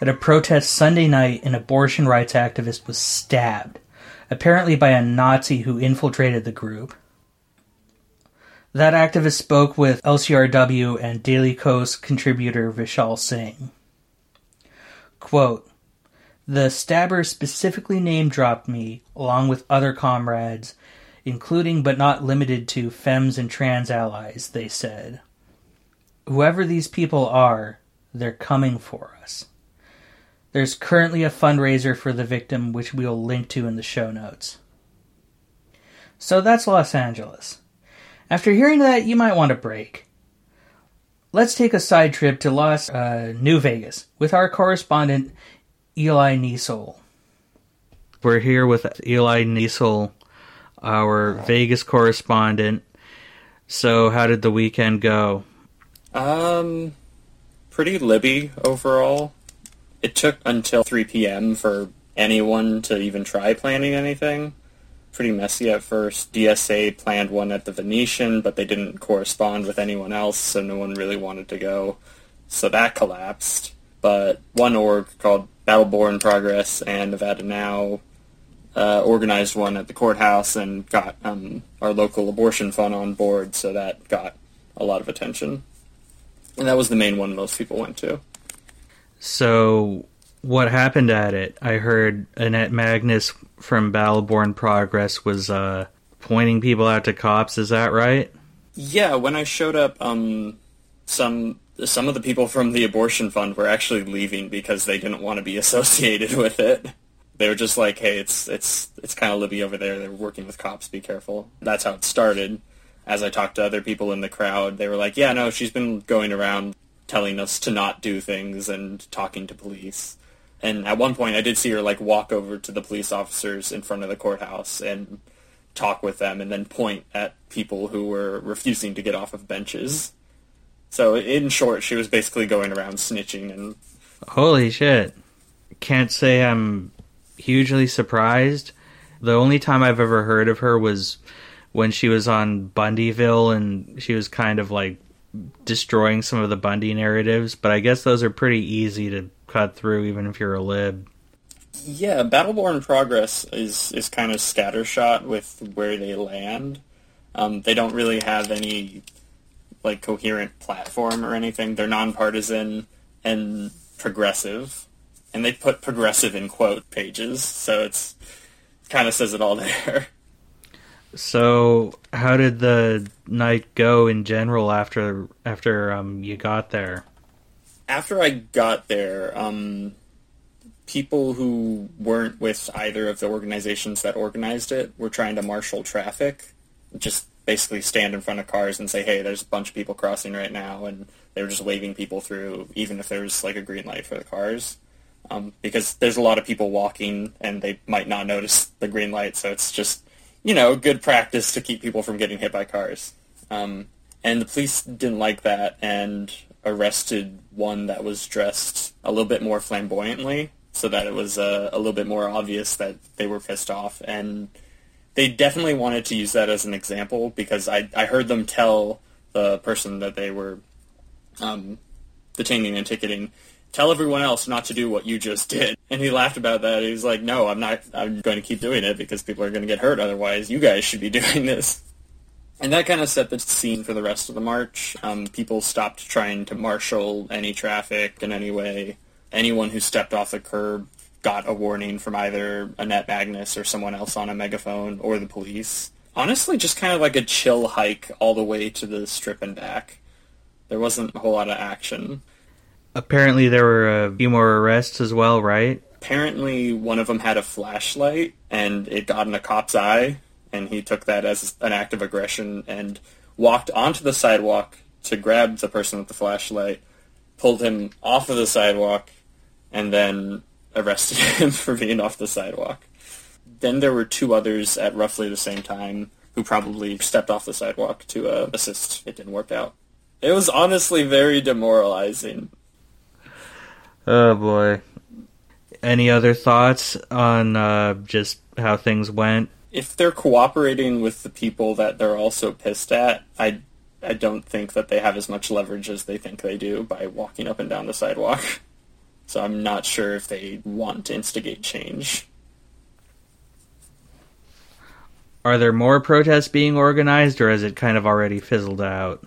At a protest Sunday night, an abortion rights activist was stabbed apparently by a Nazi who infiltrated the group. That activist spoke with LCRW and Daily Kos contributor Vishal Singh. Quote, the stabber specifically name dropped me, along with other comrades, including but not limited to femmes and trans allies, they said. Whoever these people are, they're coming for us. There's currently a fundraiser for the victim, which we'll link to in the show notes. So that's Los Angeles. After hearing that, you might want a break. Let's take a side trip to Las uh, New Vegas with our correspondent Eli Knésól. We're here with Eli Knésól, our Vegas correspondent. So, how did the weekend go? Um, pretty libby overall it took until 3 p.m. for anyone to even try planning anything. Pretty messy at first. DSA planned one at the Venetian, but they didn't correspond with anyone else, so no one really wanted to go. So that collapsed. But one org called Battleborn Progress and Nevada Now uh, organized one at the courthouse and got um, our local abortion fund on board, so that got a lot of attention. And that was the main one most people went to. So, what happened at it? I heard Annette Magnus from Battleborn Progress was uh, pointing people out to cops. Is that right? Yeah, when I showed up, um, some some of the people from the abortion fund were actually leaving because they didn't want to be associated with it. They were just like, "Hey, it's it's it's kind of Libby over there. They're working with cops. Be careful." That's how it started. As I talked to other people in the crowd, they were like, "Yeah, no, she's been going around telling us to not do things and talking to police. And at one point, I did see her like walk over to the police officers in front of the courthouse and talk with them, and then point at people who were refusing to get off of benches. So, in short, she was basically going around snitching and. Holy shit! Can't say I'm hugely surprised. The only time I've ever heard of her was when she was on Bundyville and she was kind of like destroying some of the Bundy narratives, but I guess those are pretty easy to cut through even if you're a lib. Yeah, Battleborn Progress is is kind of scattershot with where they land. Um, they don't really have any like coherent platform or anything. They're nonpartisan and progressive, and they put progressive in quote pages, so it's kind of says it all there. So, how did the night go in general after after um, you got there? After I got there, um, people who weren't with either of the organizations that organized it were trying to marshal traffic, just basically stand in front of cars and say, "Hey, there's a bunch of people crossing right now," and they were just waving people through, even if there was like a green light for the cars, um, because there's a lot of people walking and they might not notice the green light, so it's just you know good practice to keep people from getting hit by cars. Um, and the police didn't like that and arrested one that was dressed a little bit more flamboyantly, so that it was uh, a little bit more obvious that they were pissed off and they definitely wanted to use that as an example because I, I heard them tell the person that they were um, detaining and ticketing, tell everyone else not to do what you just did. And he laughed about that. He was like, no, I'm not, I'm going to keep doing it because people are going to get hurt otherwise. You guys should be doing this. And that kind of set the scene for the rest of the march. Um, people stopped trying to marshal any traffic in any way. Anyone who stepped off the curb got a warning from either Annette Magnus or someone else on a megaphone or the police. Honestly, just kind of like a chill hike all the way to the strip and back. There wasn't a whole lot of action. Apparently, there were a few more arrests as well, right? Apparently, one of them had a flashlight and it got in a cop's eye, and he took that as an act of aggression and walked onto the sidewalk to grab the person with the flashlight, pulled him off of the sidewalk, and then arrested him for being off the sidewalk. Then there were two others at roughly the same time who probably stepped off the sidewalk to uh, assist. It didn't work out. It was honestly very demoralizing. Oh boy. Any other thoughts on uh, just how things went? If they're cooperating with the people that they're also pissed at, I I don't think that they have as much leverage as they think they do by walking up and down the sidewalk. So I'm not sure if they want to instigate change. Are there more protests being organized, or has it kind of already fizzled out?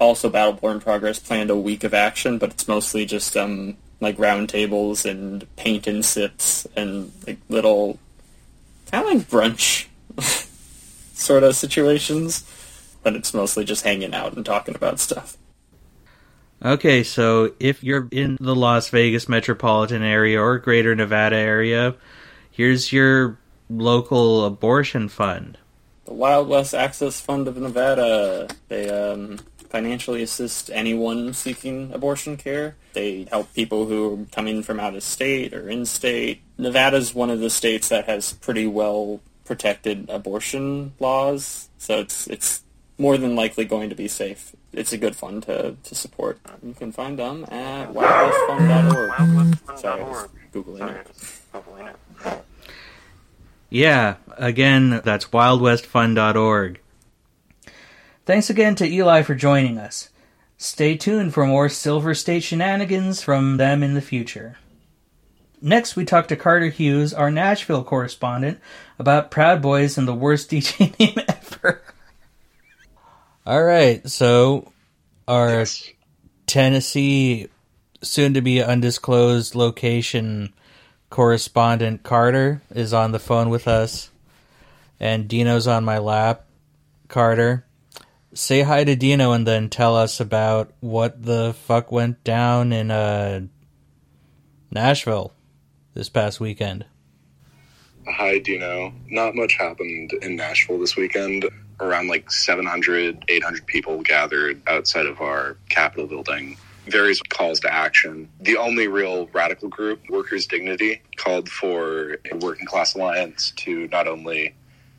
Also, Battleborn Progress planned a week of action, but it's mostly just um, like roundtables and paint and sips and like little kind of like brunch sort of situations. But it's mostly just hanging out and talking about stuff. Okay, so if you're in the Las Vegas metropolitan area or greater Nevada area, here's your local abortion fund. The Wild West Access Fund of Nevada. They um, financially assist anyone seeking abortion care. They help people who are coming from out of state or in state. Nevada's one of the states that has pretty well protected abortion laws, so it's it's more than likely going to be safe it's a good fund to, to support. Um, you can find them at wildwestfund.org. Sorry, I was Googling it. Yeah, again, that's wildwestfund.org. Thanks again to Eli for joining us. Stay tuned for more Silver State shenanigans from them in the future. Next, we talk to Carter Hues, our Nashville correspondent, about Proud Boys and the worst DJ name ever. All right, so our yes. Tennessee, soon to be undisclosed location correspondent Carter is on the phone with us, and Dino's on my lap. Carter, say hi to Dino and then tell us about what the fuck went down in uh, Nashville this past weekend. Hi, Dino. Not much happened in Nashville this weekend around like 700, 800 people gathered outside of our Capitol building. Various calls to action. The only real radical group, Workers' Dignity, called for a working class alliance to not only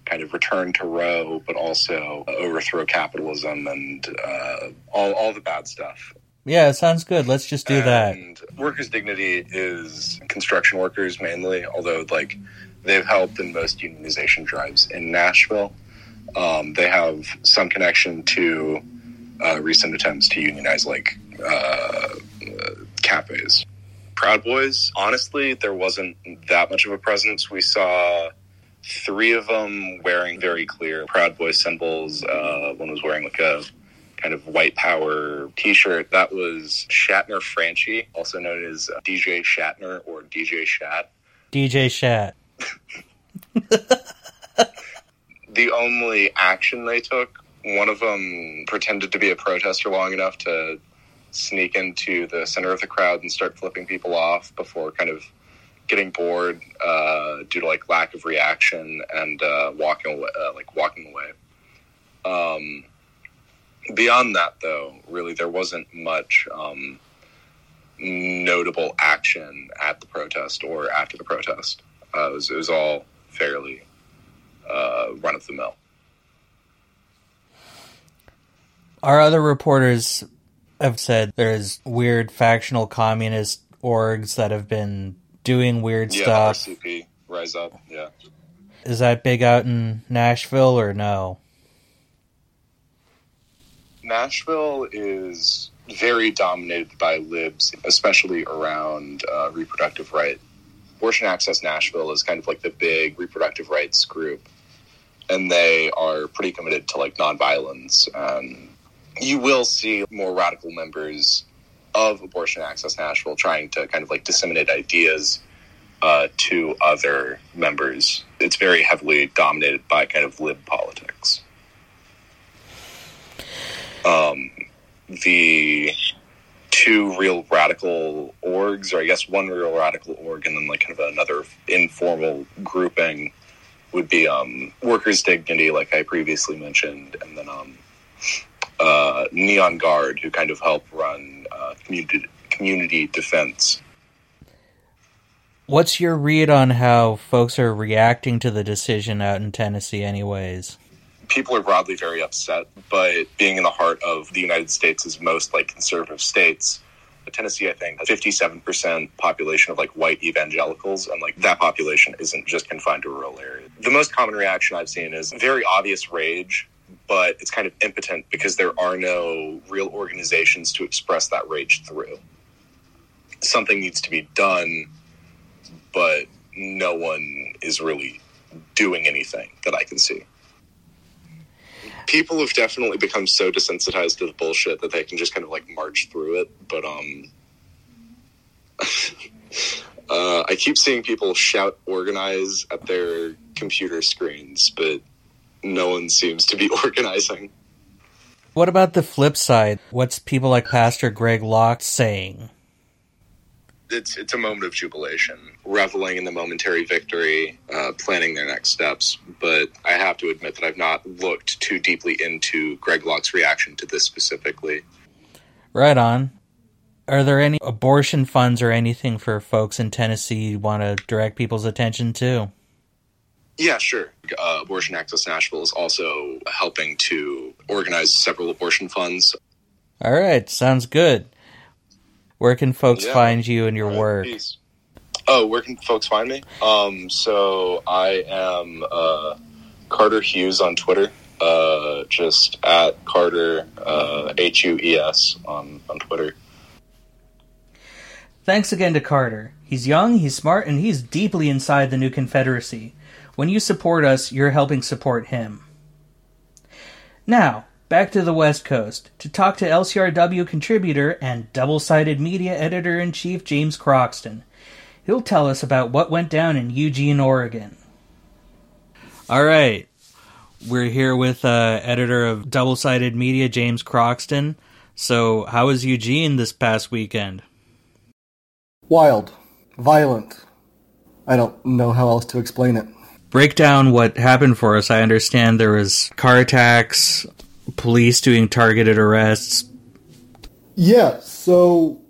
kind of return to Roe, but also overthrow capitalism and uh, all, all the bad stuff. Yeah, sounds good. Let's just do that. Workers' dignity is construction workers mainly, although like they've helped in most unionization drives in Nashville. Um, they have some connection to uh, recent attempts to unionize like uh, uh, cafes. Proud Boys, honestly, there wasn't that much of a presence. We saw three of them wearing very clear Proud Boys symbols. Uh, one was wearing like a kind of white power t-shirt. That was Shatner Franchi, also known as uh, DJ Shatner or DJ Shat. DJ Shat. the only action they took, one of them pretended to be a protester long enough to sneak into the center of the crowd and start flipping people off before kind of getting bored uh, due to like lack of reaction and uh, walking away, uh, like walking away. Um, beyond that, though, really there wasn't much um, notable action at the protest or after the protest. Uh, it, was, it was all fairly uh, run of the mill. Our other reporters have said there's weird factional communist orgs that have been doing weird yeah, stuff. RCP, Rise Up, yeah. Is that big out in Nashville or no? Nashville is very dominated by libs, especially around uh, reproductive right. Abortion Access Nashville is kind of like the big reproductive rights group, and they are pretty committed to like nonviolence. And you will see more radical members of Abortion Access Nashville trying to kind of like disseminate ideas uh, to other members. It's very heavily dominated by kind of lib politics. Um, the two real radical orgs, or I guess one real radical org, and then like kind of another informal grouping would be um, Workers' Dignity, like I previously mentioned, and then um, uh, Neon Guard, who kind of help run uh, community community defense. What's your read on how folks are reacting to the decision out in Tennessee, anyways? People are broadly very upset, but being in the heart of the United States' is most like conservative states, Tennessee, I think, has 57% population of like white evangelicals, and like that population isn't just confined to rural areas. The most common reaction I've seen is very obvious rage, but it's kind of impotent because there are no real organizations to express that rage through. Something needs to be done, but no one is really doing anything that I can see. People have definitely become so desensitized to the bullshit that they can just kind of like march through it. But um, uh, I keep seeing people shout organize at their computer screens, but no one seems to be organizing. What about the flip side? What's people like Pastor Greg Locke saying? It's it's a moment of jubilation, reveling in the momentary victory, uh, planning their next steps. But I have to admit that I've not looked too deeply into Greg Locke's reaction to this specifically. Right on. Are there any abortion funds or anything for folks in Tennessee you want to direct people's attention to? Yeah, sure. Uh, abortion Access Nashville is also helping to organize several abortion funds. All right, sounds good. Where can folks Yeah. find you and your right, work? peace. Oh, where can folks find me? Um, so I am uh, Carter Hues on Twitter. Uh, just at Carter uh, H U E S on on Twitter. Thanks again to Carter. He's young, he's smart, and he's deeply inside the new Confederacy. When you support us, you're helping support him. Now, back to the West Coast to talk to LCRW contributor and double sided media editor in chief James Croxton. He'll tell us about what went down in Eugene, Oregon. All right. We're here with uh, editor of Double Sided Media, James Croxton. So, how was Eugene this past weekend? Wild. Violent. I don't know how else to explain it. Break down what happened for us. I understand there was car attacks, police doing targeted arrests. Yeah, so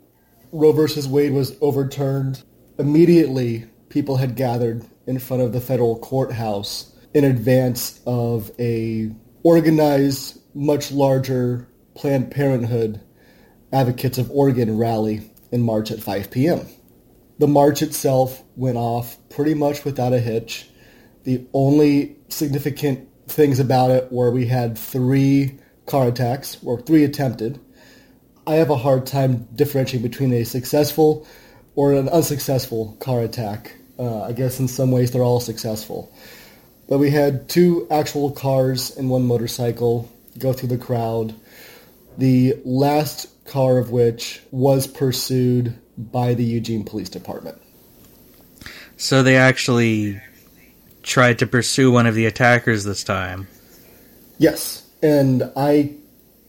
Roe versus Wade was overturned. Immediately, people had gathered in front of the federal courthouse in advance of a organized, much larger Planned Parenthood Advocates of Oregon rally in March at 5 p.m. The march itself went off pretty much without a hitch. The only significant things about it were we had three car attacks, or three attempted. I have a hard time differentiating between a successful or an unsuccessful car attack. Uh, I guess in some ways they're all successful. But we had two actual cars and one motorcycle go through the crowd. The last car of which was pursued by the Eugene Police Department. So they actually tried to pursue one of the attackers this time. Yes, and I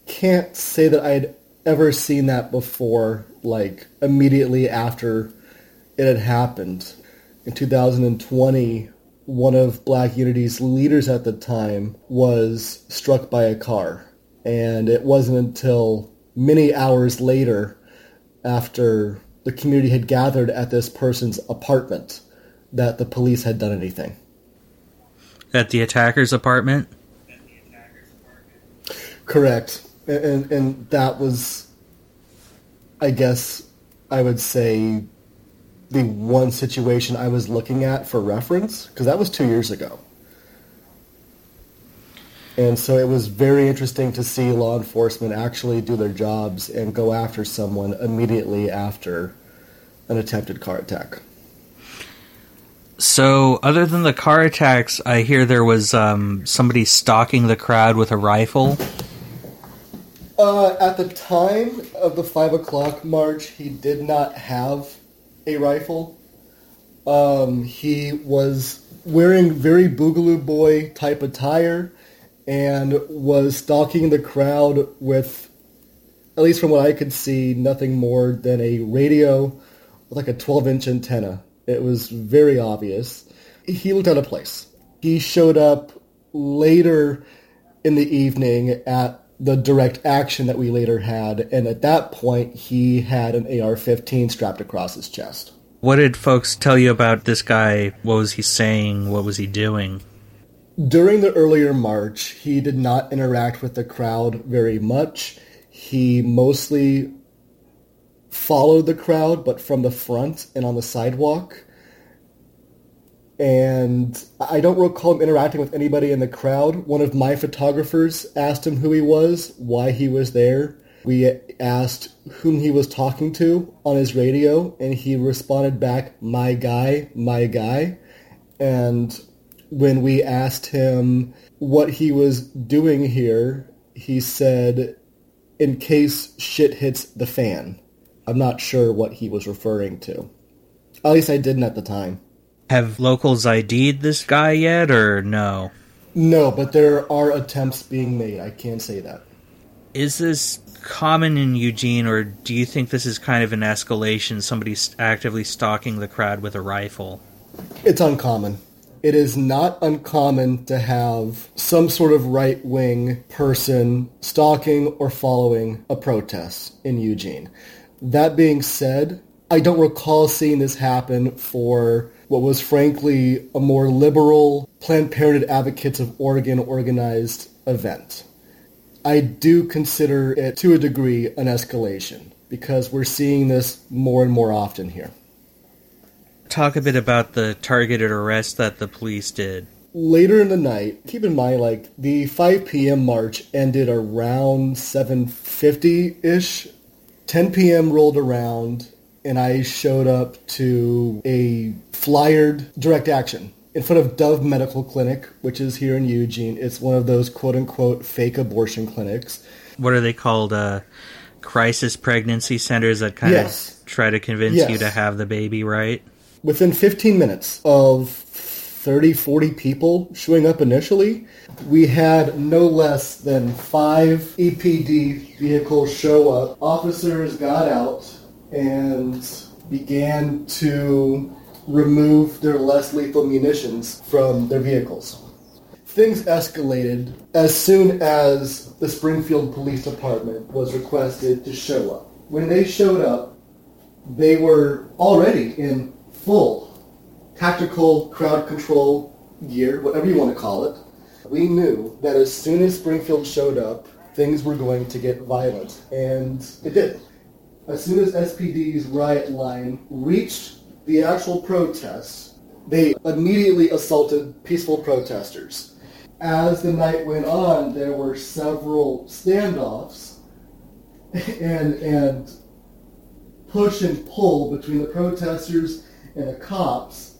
can't say that I had ever seen that before, like immediately after it had happened. In 2020, one of Black Unity's leaders at the time was struck by a car. And it wasn't until many hours later, after the community had gathered at this person's apartment, that the police had done anything. At the attacker's apartment? Correct. And, and that was, I guess, I would say the one situation I was looking at for reference, because that was two years ago. And so it was very interesting to see law enforcement actually do their jobs and go after someone immediately after an attempted car attack. So, other than the car attacks, I hear there was um, somebody stalking the crowd with a rifle. Uh, at the time of the five o'clock march, he did not have a rifle. Um, he was wearing very Boogaloo Boy type attire and was stalking the crowd with, at least from what I could see, nothing more than a radio with like a 12 inch antenna. It was very obvious. He looked out of place. He showed up later in the evening at the direct action that we later had, and at that point, he had an AR-15 strapped across his chest. What did folks tell you about this guy? What was he saying? What was he doing? During the earlier march, he did not interact with the crowd very much. He mostly followed the crowd, but from the front and on the sidewalk. And I don't recall him interacting with anybody in the crowd. One of my photographers asked him who he was, why he was there. We asked whom he was talking to on his radio, and he responded back, my guy, my guy. And when we asked him what he was doing here, he said, in case shit hits the fan. I'm not sure what he was referring to. At least I didn't at the time. Have locals ID'd this guy yet, or no? No, but there are attempts being made. I can say that. Is this common in Eugene, or do you think this is kind of an escalation? Somebody's actively stalking the crowd with a rifle? It's uncommon. It is not uncommon to have some sort of right wing person stalking or following a protest in Eugene. That being said, I don't recall seeing this happen for what was frankly a more liberal Planned Parenthood Advocates of Oregon organized event. I do consider it to a degree an escalation because we're seeing this more and more often here. Talk a bit about the targeted arrest that the police did. Later in the night, keep in mind like the 5 p.m. march ended around 7:50ish. 10 p.m. rolled around and I showed up to a flyered direct action in front of Dove Medical Clinic, which is here in Eugene. It's one of those quote unquote fake abortion clinics. What are they called? Uh, crisis pregnancy centers that kind yes. of try to convince yes. you to have the baby, right? Within 15 minutes of 30, 40 people showing up initially, we had no less than five EPD vehicles show up. Officers got out and began to remove their less lethal munitions from their vehicles. Things escalated as soon as the Springfield Police Department was requested to show up. When they showed up, they were already in full tactical crowd control gear, whatever you want to call it. We knew that as soon as Springfield showed up, things were going to get violent, and it did. as soon as SPD's riot line reached the actual protests, they immediately assaulted peaceful protesters. As the night went on, there were several standoffs and, and push and pull between the protesters and the cops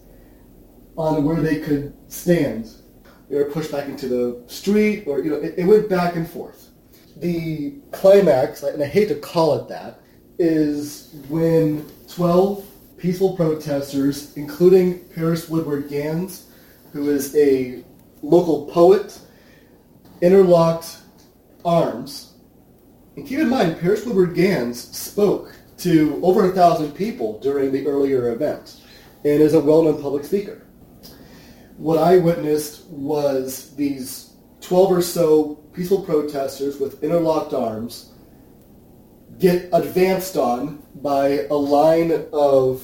on where they could stand. They were pushed back into the street, or you know, it, it went back and forth. The climax, and I hate to call it that, is when 12 peaceful protesters, including Paris Woodward Gans, who is a local poet, interlocked arms. And keep in mind, Paris Woodward Gans spoke to over a thousand people during the earlier event and is a well-known public speaker. What I witnessed was these 12 or so peaceful protesters with interlocked arms get advanced on by a line of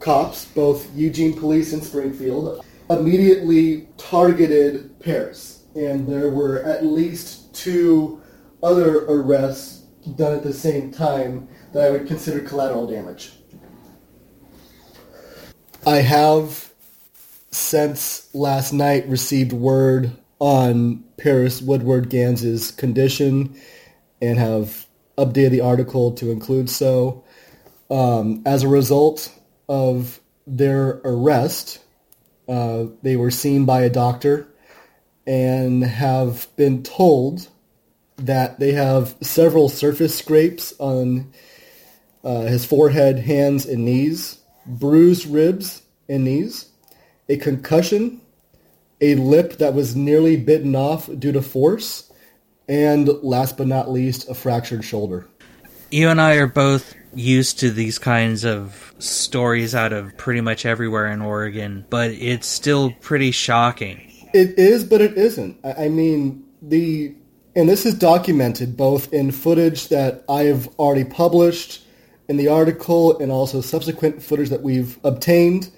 cops, both Eugene Police and Springfield, immediately targeted Paris. And there were at least two other arrests done at the same time that I would consider collateral damage. I have since last night received word on Paris Woodward Gans's condition and have updated the article to include so. Um, as a result of their arrest, uh, they were seen by a doctor and have been told that they have several surface scrapes on uh, his forehead, hands, and knees, bruised ribs and knees, a concussion, a lip that was nearly bitten off due to force, and last but not least, a fractured shoulder. You and I are both used to these kinds of stories out of pretty much everywhere in Oregon, but it's still pretty shocking. It is, but it isn't. I mean, the and this is documented both in footage that I have already published in the article and also subsequent footage that we've obtained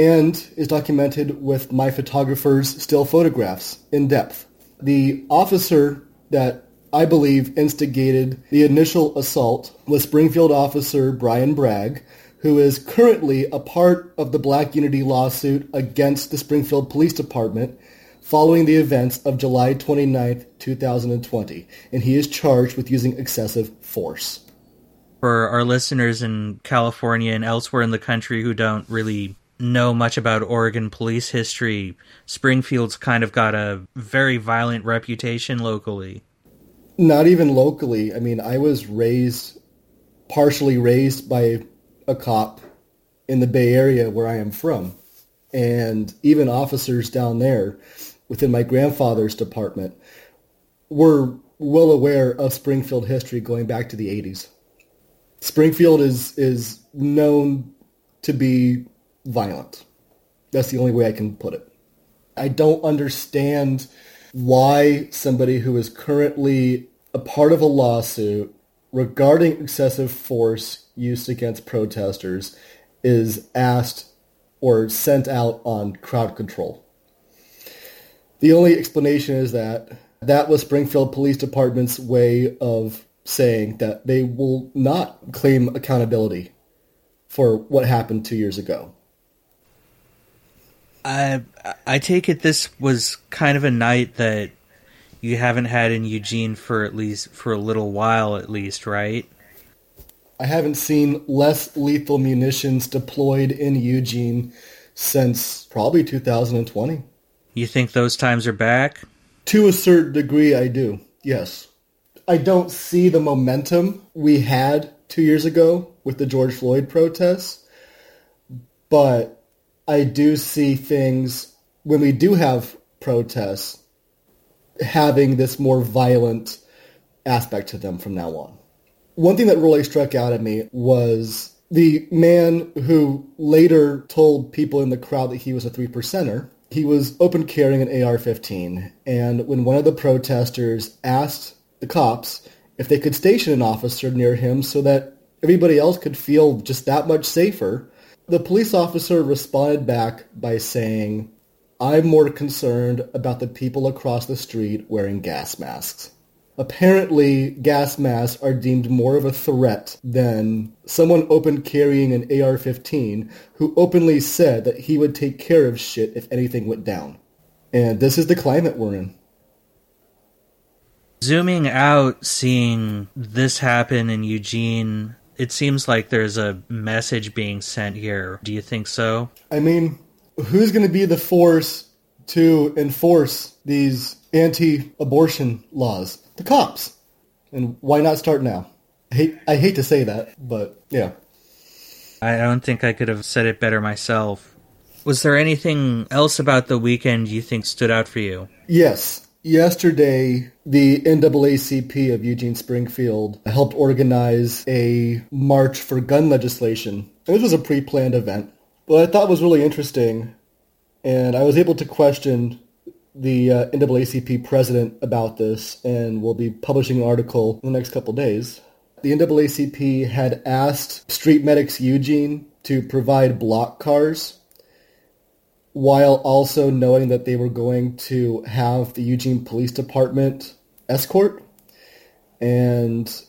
and is documented with my photographer's still photographs in depth. The officer that I believe instigated the initial assault was Springfield officer Brian Bragg, who is currently a part of the Black Unity lawsuit against the Springfield Police Department following the events of July 29, 2020, and he is charged with using excessive force. For our listeners in California and elsewhere in the country who don't really know much about Oregon police history, Springfield's kind of got a very violent reputation locally. Not even locally. I mean, I was raised, partially raised by a cop in the Bay Area where I am from. And even officers down there within my grandfather's department were well aware of Springfield history going back to the 80s. Springfield is is known to be violent. That's the only way I can put it. I don't understand why somebody who is currently a part of a lawsuit regarding excessive force used against protesters is asked or sent out on crowd control. The only explanation is that that was Springfield Police Department's way of saying that they will not claim accountability for what happened two years ago. I I take it this was kind of a night that you haven't had in Eugene for at least for a little while at least, right? I haven't seen less lethal munitions deployed in Eugene since probably 2020. You think those times are back? To a certain degree, I do. Yes. I don't see the momentum we had two years ago with the George Floyd protests, but I do see things when we do have protests having this more violent aspect to them from now on. One thing that really struck out at me was the man who later told people in the crowd that he was a three percenter he was open carrying an AR-15, and when one of the protesters asked the cops if they could station an officer near him so that everybody else could feel just that much safer, the police officer responded back by saying, I'm more concerned about the people across the street wearing gas masks. Apparently, gas masks are deemed more of a threat than someone open carrying an AR-15 who openly said that he would take care of shit if anything went down. And this is the climate we're in. Zooming out, seeing this happen in Eugene, it seems like there's a message being sent here. Do you think so? I mean, who's going to be the force to enforce these anti-abortion laws? The cops. And why not start now? I hate, I hate to say that, but yeah. I don't think I could have said it better myself. Was there anything else about the weekend you think stood out for you? Yes. Yesterday, the NAACP of Eugene Springfield helped organize a march for gun legislation. This was a pre-planned event. What I thought was really interesting, and I was able to question the uh, NAACP president about this, and we'll be publishing an article in the next couple days. The NAACP had asked Street Medics Eugene to provide block cars while also knowing that they were going to have the Eugene Police Department escort. And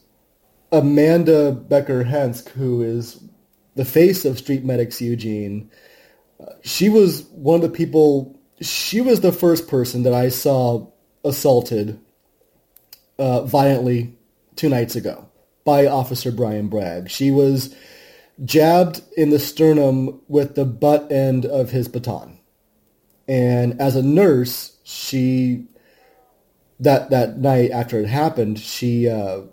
Amanda Becker Hensk, who is the face of Street Medics Eugene, uh, she was one of the people she was the first person that I saw assaulted uh, violently two nights ago by Officer Brian Bragg. She was jabbed in the sternum with the butt end of his baton. And as a nurse, she that that night after it happened, she uh,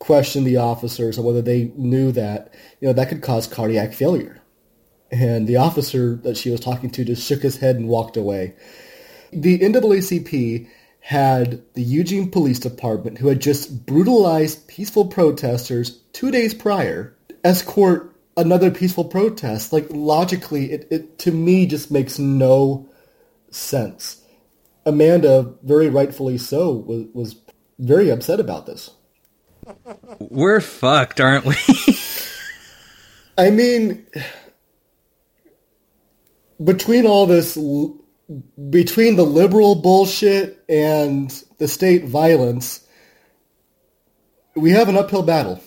questioned the officers on whether they knew that you know that could cause cardiac failure. And the officer that she was talking to just shook his head and walked away. The NAACP had the Eugene Police Department, who had just brutalized peaceful protesters two days prior, escort another peaceful protest. Like logically, it, it to me just makes no sense. Amanda, very rightfully so, was, was very upset about this. We're fucked, aren't we? I mean, between all this, between the liberal bullshit and the state violence, we have an uphill battle.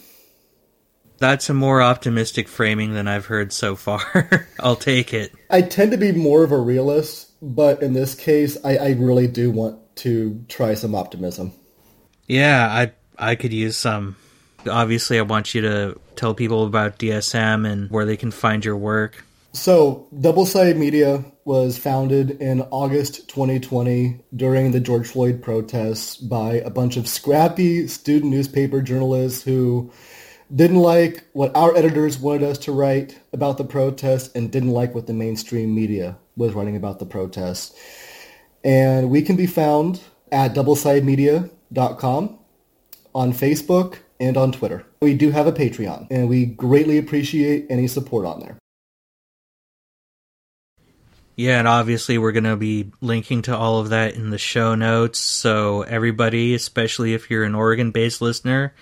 That's a more optimistic framing than I've heard so far. I'll take it. I tend to be more of a realist, but in this case, I, I really do want to try some optimism. Yeah, I I could use some. Obviously, I want you to tell people about DSM and where they can find your work. So, Double Sided Media was founded in August 2020 during the George Floyd protests by a bunch of scrappy student newspaper journalists who didn't like what our editors wanted us to write about the protests and didn't like what the mainstream media was writing about the protest. And we can be found at doublesidedmedia.com on Facebook and on Twitter. We do have a Patreon, and we greatly appreciate any support on there. Yeah, and obviously we're going to be linking to all of that in the show notes. So everybody, especially if you're an Oregon-based listener,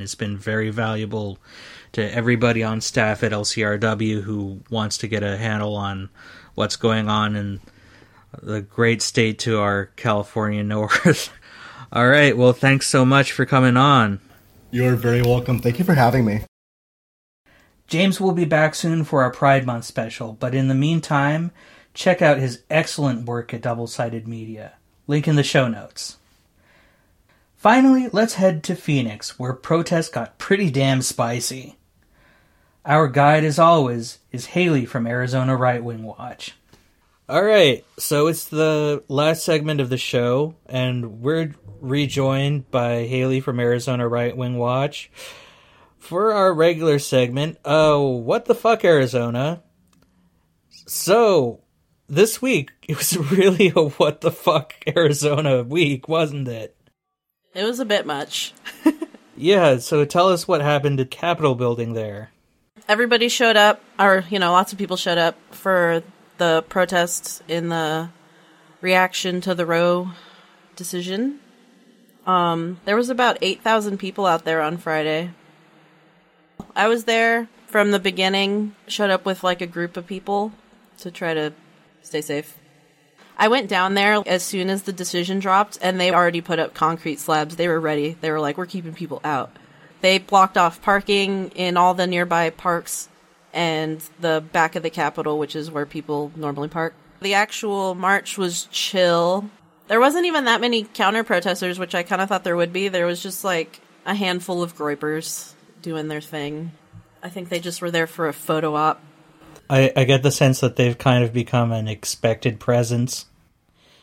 it's been very valuable to everybody on staff at LCRW who wants to get a handle on what's going on in the great state to our California north. all right, well, thanks so much for coming on. You're very welcome. Thank you for having me. James will be back soon for our Pride Month special, but in the meantime, check out his excellent work at Double Sided Media. Link in the show notes. Finally, let's head to Phoenix, where protests got pretty damn spicy. Our guide, as always, is Haley from Arizona Right Wing Watch. All right, so it's the last segment of the show, and we're rejoined by Haley from Arizona Right Wing Watch for our regular segment. Oh, what the fuck, Arizona? So, this week, it was really a what the fuck Arizona week, wasn't it? It was a bit much. yeah, so tell us what happened at Capitol building there. Everybody showed up, or, you know, lots of people showed up for the protests in the reaction to the Roe decision. Um, there was about 8,000 people out there on Friday. I was there from the beginning, showed up with like a group of people to try to stay safe. I went down there as soon as the decision dropped, and they already put up concrete slabs. They were ready. They were like, "We're keeping people out." They blocked off parking in all the nearby parks and the back of the Capitol, which is where people normally park. The actual march was chill. There wasn't even that many counter protesters, which I kind of thought there would be. There was just like a handful of groypers doing their thing. I think they just were there for a photo op. I, I get the sense that they've kind of become an expected presence.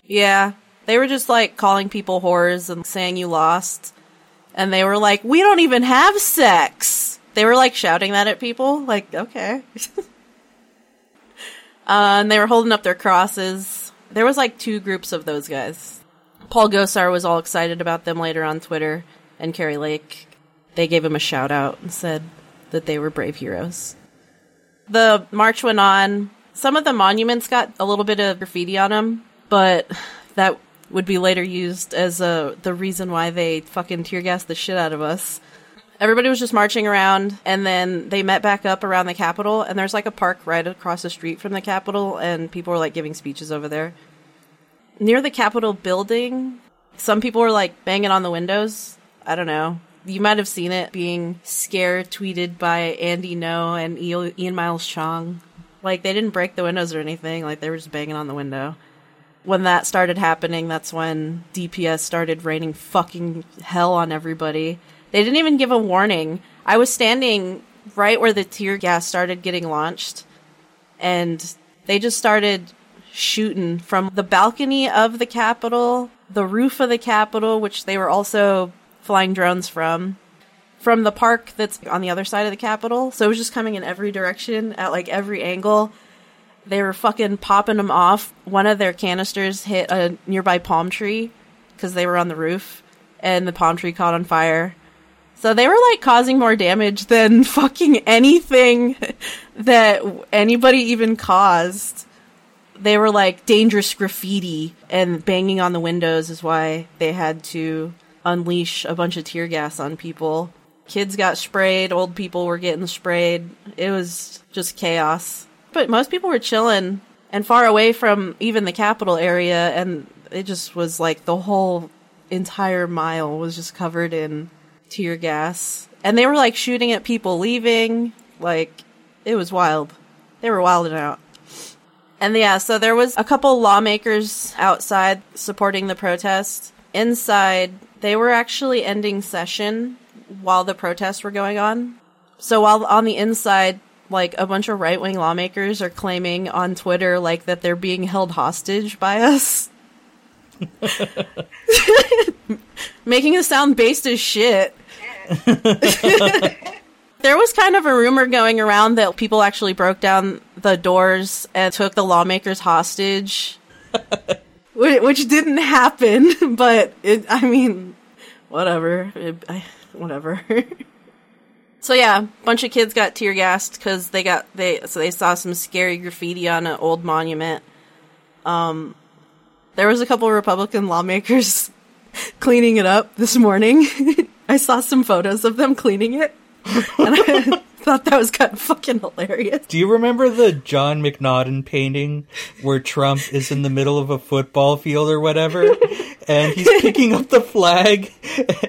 Yeah. They were just like calling people whores and saying you lost. And they were like, we don't even have sex. They were like shouting that at people. Like, okay. uh, and they were holding up their crosses. There was like two groups of those guys. Paul Gosar was all excited about them later on Twitter, and Kari Lake. They gave him a shout out and said that they were brave heroes. The march went on. Some of the monuments got a little bit of graffiti on them, but that would be later used as a, the reason why they fucking tear gassed the shit out of us. Everybody was just marching around, and then they met back up around the Capitol, and there's like a park right across the street from the Capitol, and people were like giving speeches over there. Near the Capitol building, some people were like banging on the windows. I don't know. You might have seen it being scare tweeted by Andy Ngo and Ian Miles Cheong. Like, they didn't break the windows or anything, like, they were just banging on the window when that started happening, that's when DPS started raining fucking hell on everybody. They didn't even give a warning. I was standing right where the tear gas started getting launched, and they just started shooting from the balcony of the Capitol, the roof of the Capitol, which they were also flying drones from, from the park that's on the other side of the Capitol. So it was just coming in every direction at like every angle. They were fucking popping them off. One of their canisters hit a nearby palm tree because they were on the roof, and the palm tree caught on fire. So they were like causing more damage than fucking anything that anybody even caused. They were like dangerous graffiti and banging on the windows is why they had to unleash a bunch of tear gas on people. Kids got sprayed, old people were getting sprayed. It was just chaos. But most people were chilling and far away from even the Capitol area and it just was like the whole entire mile was just covered in tear gas. And they were like shooting at people leaving. Like, it was wild. They were wilding out. And yeah, so there was a couple lawmakers outside supporting the protest. Inside, they were actually ending session while the protests were going on. So while on the inside, like a bunch of right wing lawmakers are claiming on Twitter like that they're being held hostage by us. Making us sound based as shit. there was kind of a rumor going around that people actually broke down the doors and took the lawmakers hostage. Which didn't happen, but it, I mean, whatever. It, I, whatever. So yeah, bunch of kids got tear gassed because they got they so they saw some scary graffiti on an old monument. Um, there was a couple Republican lawmakers cleaning it up this morning. I saw some photos of them cleaning it, I thought that was kind of fucking hilarious. Do you remember the Jon McNaughton painting where Trump is in the middle of a football field or whatever, and he's picking up the flag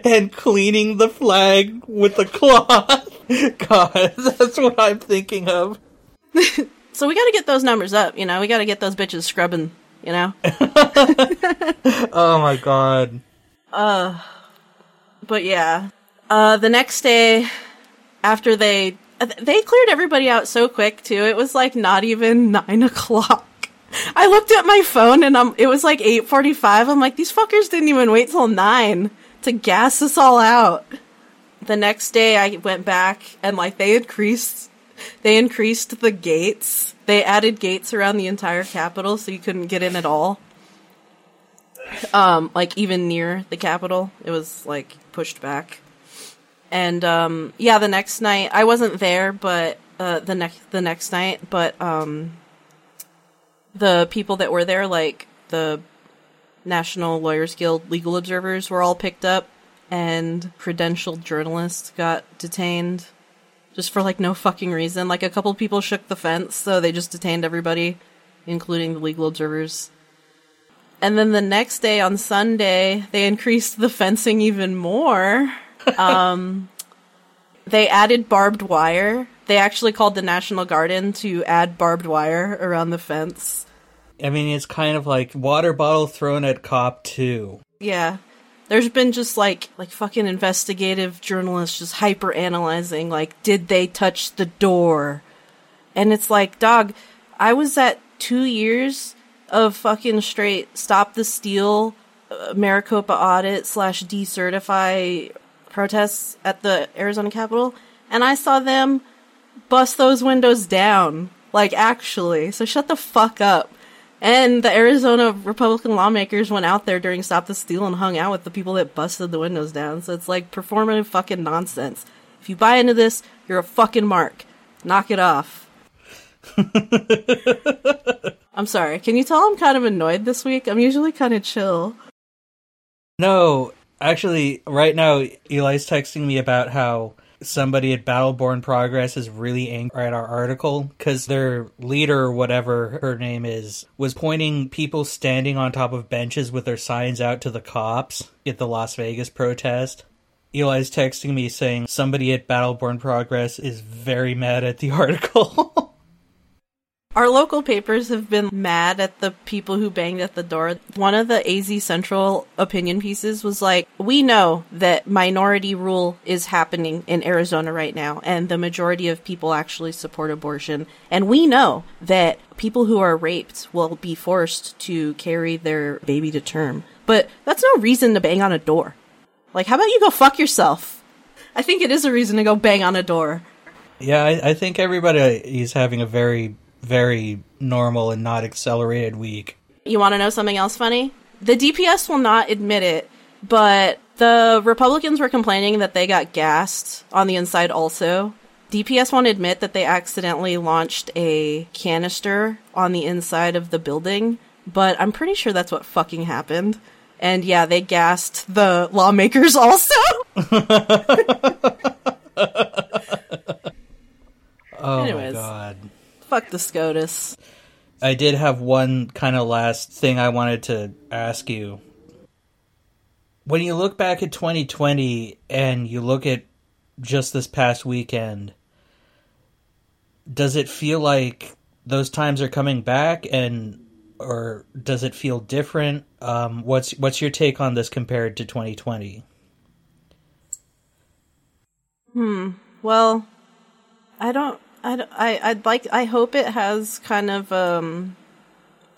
and cleaning the flag with a cloth? God, that's what I'm thinking of. so we got to get those numbers up. You know, we got to get those bitches scrubbing. You know. oh my god. Uh, but yeah. Uh, the next day, after they they cleared everybody out so quick too. It was like not even nine o'clock. I looked at my phone and um, it was like eight forty-five. I'm like, these fuckers didn't even wait till nine to gas us all out. The next day, I went back and like they increased, they increased the gates. They added gates around the entire Capitol, so you couldn't get in at all. Um, like even near the Capitol, it was like pushed back. And um, yeah, the next night I wasn't there, but uh, the next the next night, but um, the people that were there, like the National Lawyers Guild legal observers, were all picked up, and credentialed journalists got detained just for like no fucking reason. Like a couple people shook the fence, so they just detained everybody, including the legal observers. And then the next day on Sunday, they increased the fencing even more. Um, they added barbed wire. They actually called the National Garden to add barbed wire around the fence. I mean, it's kind of like water bottle thrown at cop too. Yeah. There's been just like like fucking investigative journalists just hyper analyzing like did they touch the door? And it's like, dog, I was at 2 years of fucking straight stop the steal uh, Maricopa audit slash decertify protests at the Arizona Capitol, and I saw them bust those windows down. Like, actually. So shut the fuck up. And the Arizona Republican lawmakers went out there during Stop the Steal and hung out with the people that busted the windows down. So it's like performative fucking nonsense. If you buy into this, you're a fucking mark. Knock it off. I'm sorry. Can you tell I'm kind of annoyed this week? I'm usually kind of chill. No, actually, right now, Eli's texting me about how somebody at Battle Born Progress is really angry at our article because their leader, whatever her name is, was pointing people standing on top of benches with their signs out to the cops at the Las Vegas protest. Eli's texting me saying somebody at Battle Born Progress is very mad at the article. Our local papers have been mad at the people who banged at the door. One of the AZ Central opinion pieces was like, We know that minority rule is happening in Arizona right now, and the majority of people actually support abortion. And we know that people who are raped will be forced to carry their baby to term. But that's no reason to bang on a door. Like, how about you go fuck yourself? I think it is a reason to go bang on a door. Yeah, I, I think everybody is having a very very normal and not accelerated week. You want to know something else funny? The DPS will not admit it, but the Republicans were complaining that they got gassed on the inside also. DPS won't admit that they accidentally launched a canister on the inside of the building, but I'm pretty sure that's what fucking happened. And yeah, they gassed the lawmakers also. oh Anyways. my god. Fuck the SCOTUS. I did have one kind of last thing I wanted to ask you. When you look back at 2020 and you look at just this past weekend, does it feel like those times are coming back and or does it feel different? Um, what's what's your take on this compared to 2020? Hmm. Well, I don't I, I, I'd like, I hope it has kind of, um,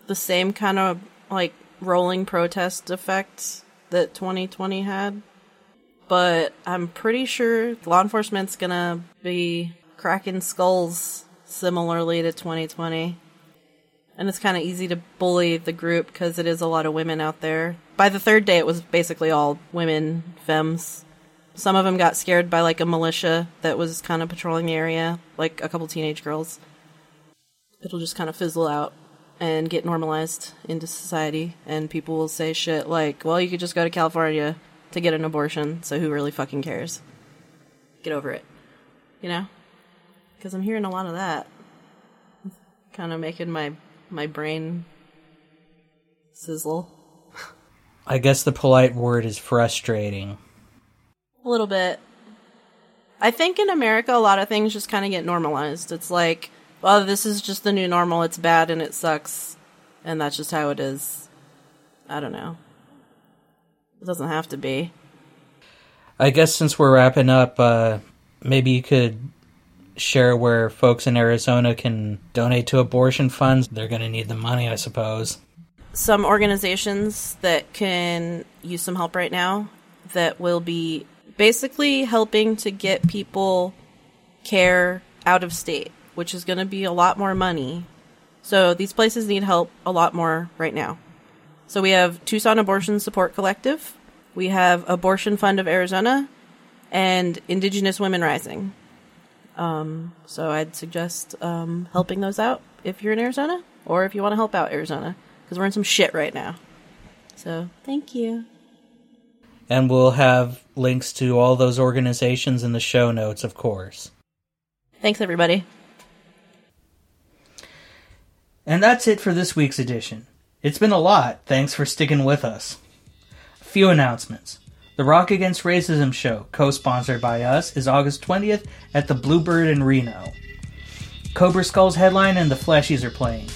the same kind of, like, rolling protest effect that 2020 had. But I'm pretty sure law enforcement's gonna be cracking skulls similarly to 2020. And it's kind of easy to bully the group because it is a lot of women out there. By the third day, it was basically all women, femmes. Some of them got scared by like a militia that was kind of patrolling the area, like a couple teenage girls. It'll just kind of fizzle out and get normalized into society, and people will say shit like, well, you could just go to California to get an abortion, so who really fucking cares? Get over it. You know? Because I'm hearing a lot of that. Kind of making my, my brain sizzle. I guess the polite word is frustrating. A little bit. I think in America, a lot of things just kind of get normalized. It's like, well, this is just the new normal. It's bad and it sucks. And that's just how it is. I don't know. It doesn't have to be. I guess since we're wrapping up, uh, maybe you could share where folks in Arizona can donate to abortion funds. They're going to need the money, I suppose. Some organizations that can use some help right now that will be basically helping to get people care out of state, which is going to be a lot more money. So these places need help a lot more right now. So we have Tucson Abortion Support Collective, we have Abortion Fund of Arizona, and Indigenous Women Rising. Um, so I'd suggest um, helping those out if you're in Arizona or if you want to help out Arizona because we're in some shit right now. So thank you. And we'll have links to all those organizations in the show notes, of course. Thanks, everybody. And that's it for this week's edition. It's been a lot. Thanks for sticking with us. A few announcements. The Rock Against Racism show, co sponsored by us, is August 20th at the Bluebird in Reno. Cobra Skulls headline and the Fleshies are playing,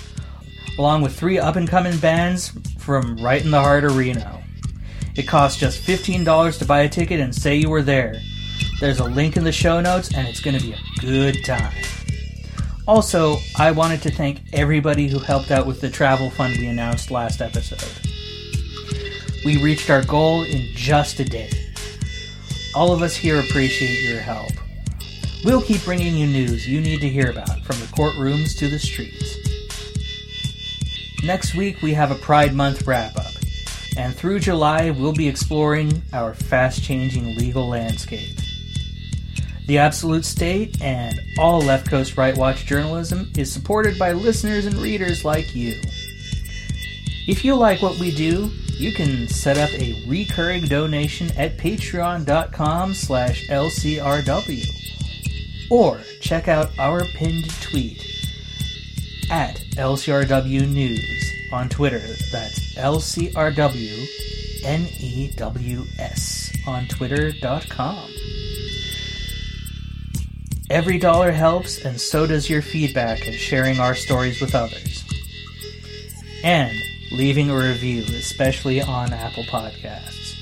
along with three up and coming bands from right in the heart of Reno. It costs just $15 to buy a ticket and say you were there. There's a link in the show notes, and it's going to be a good time. Also, I wanted to thank everybody who helped out with the travel fund we announced last episode. We reached our goal in just a day. All of us here appreciate your help. We'll keep bringing you news you need to hear about, from the courtrooms to the streets. Next week, we have a Pride Month wrap up, and through July, we'll be exploring our fast changing legal landscape. The Absolute State and all Left Coast Right Watch journalism is supported by listeners and readers like you. If you like what we do, you can set up a recurring donation at patreon.com slash lcrw or check out our pinned tweet at lcrw news on twitter that's lcrw n-e-w-s on twitter.com every dollar helps and so does your feedback and sharing our stories with others and leaving a review, especially on Apple Podcasts.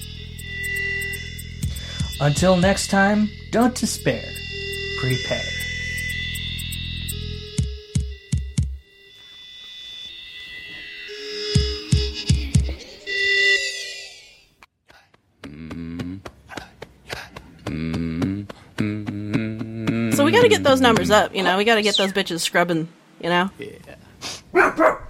Until next time, don't despair. Prepare. Those numbers up, you know. We got to get those bitches scrubbing, you know. Yeah.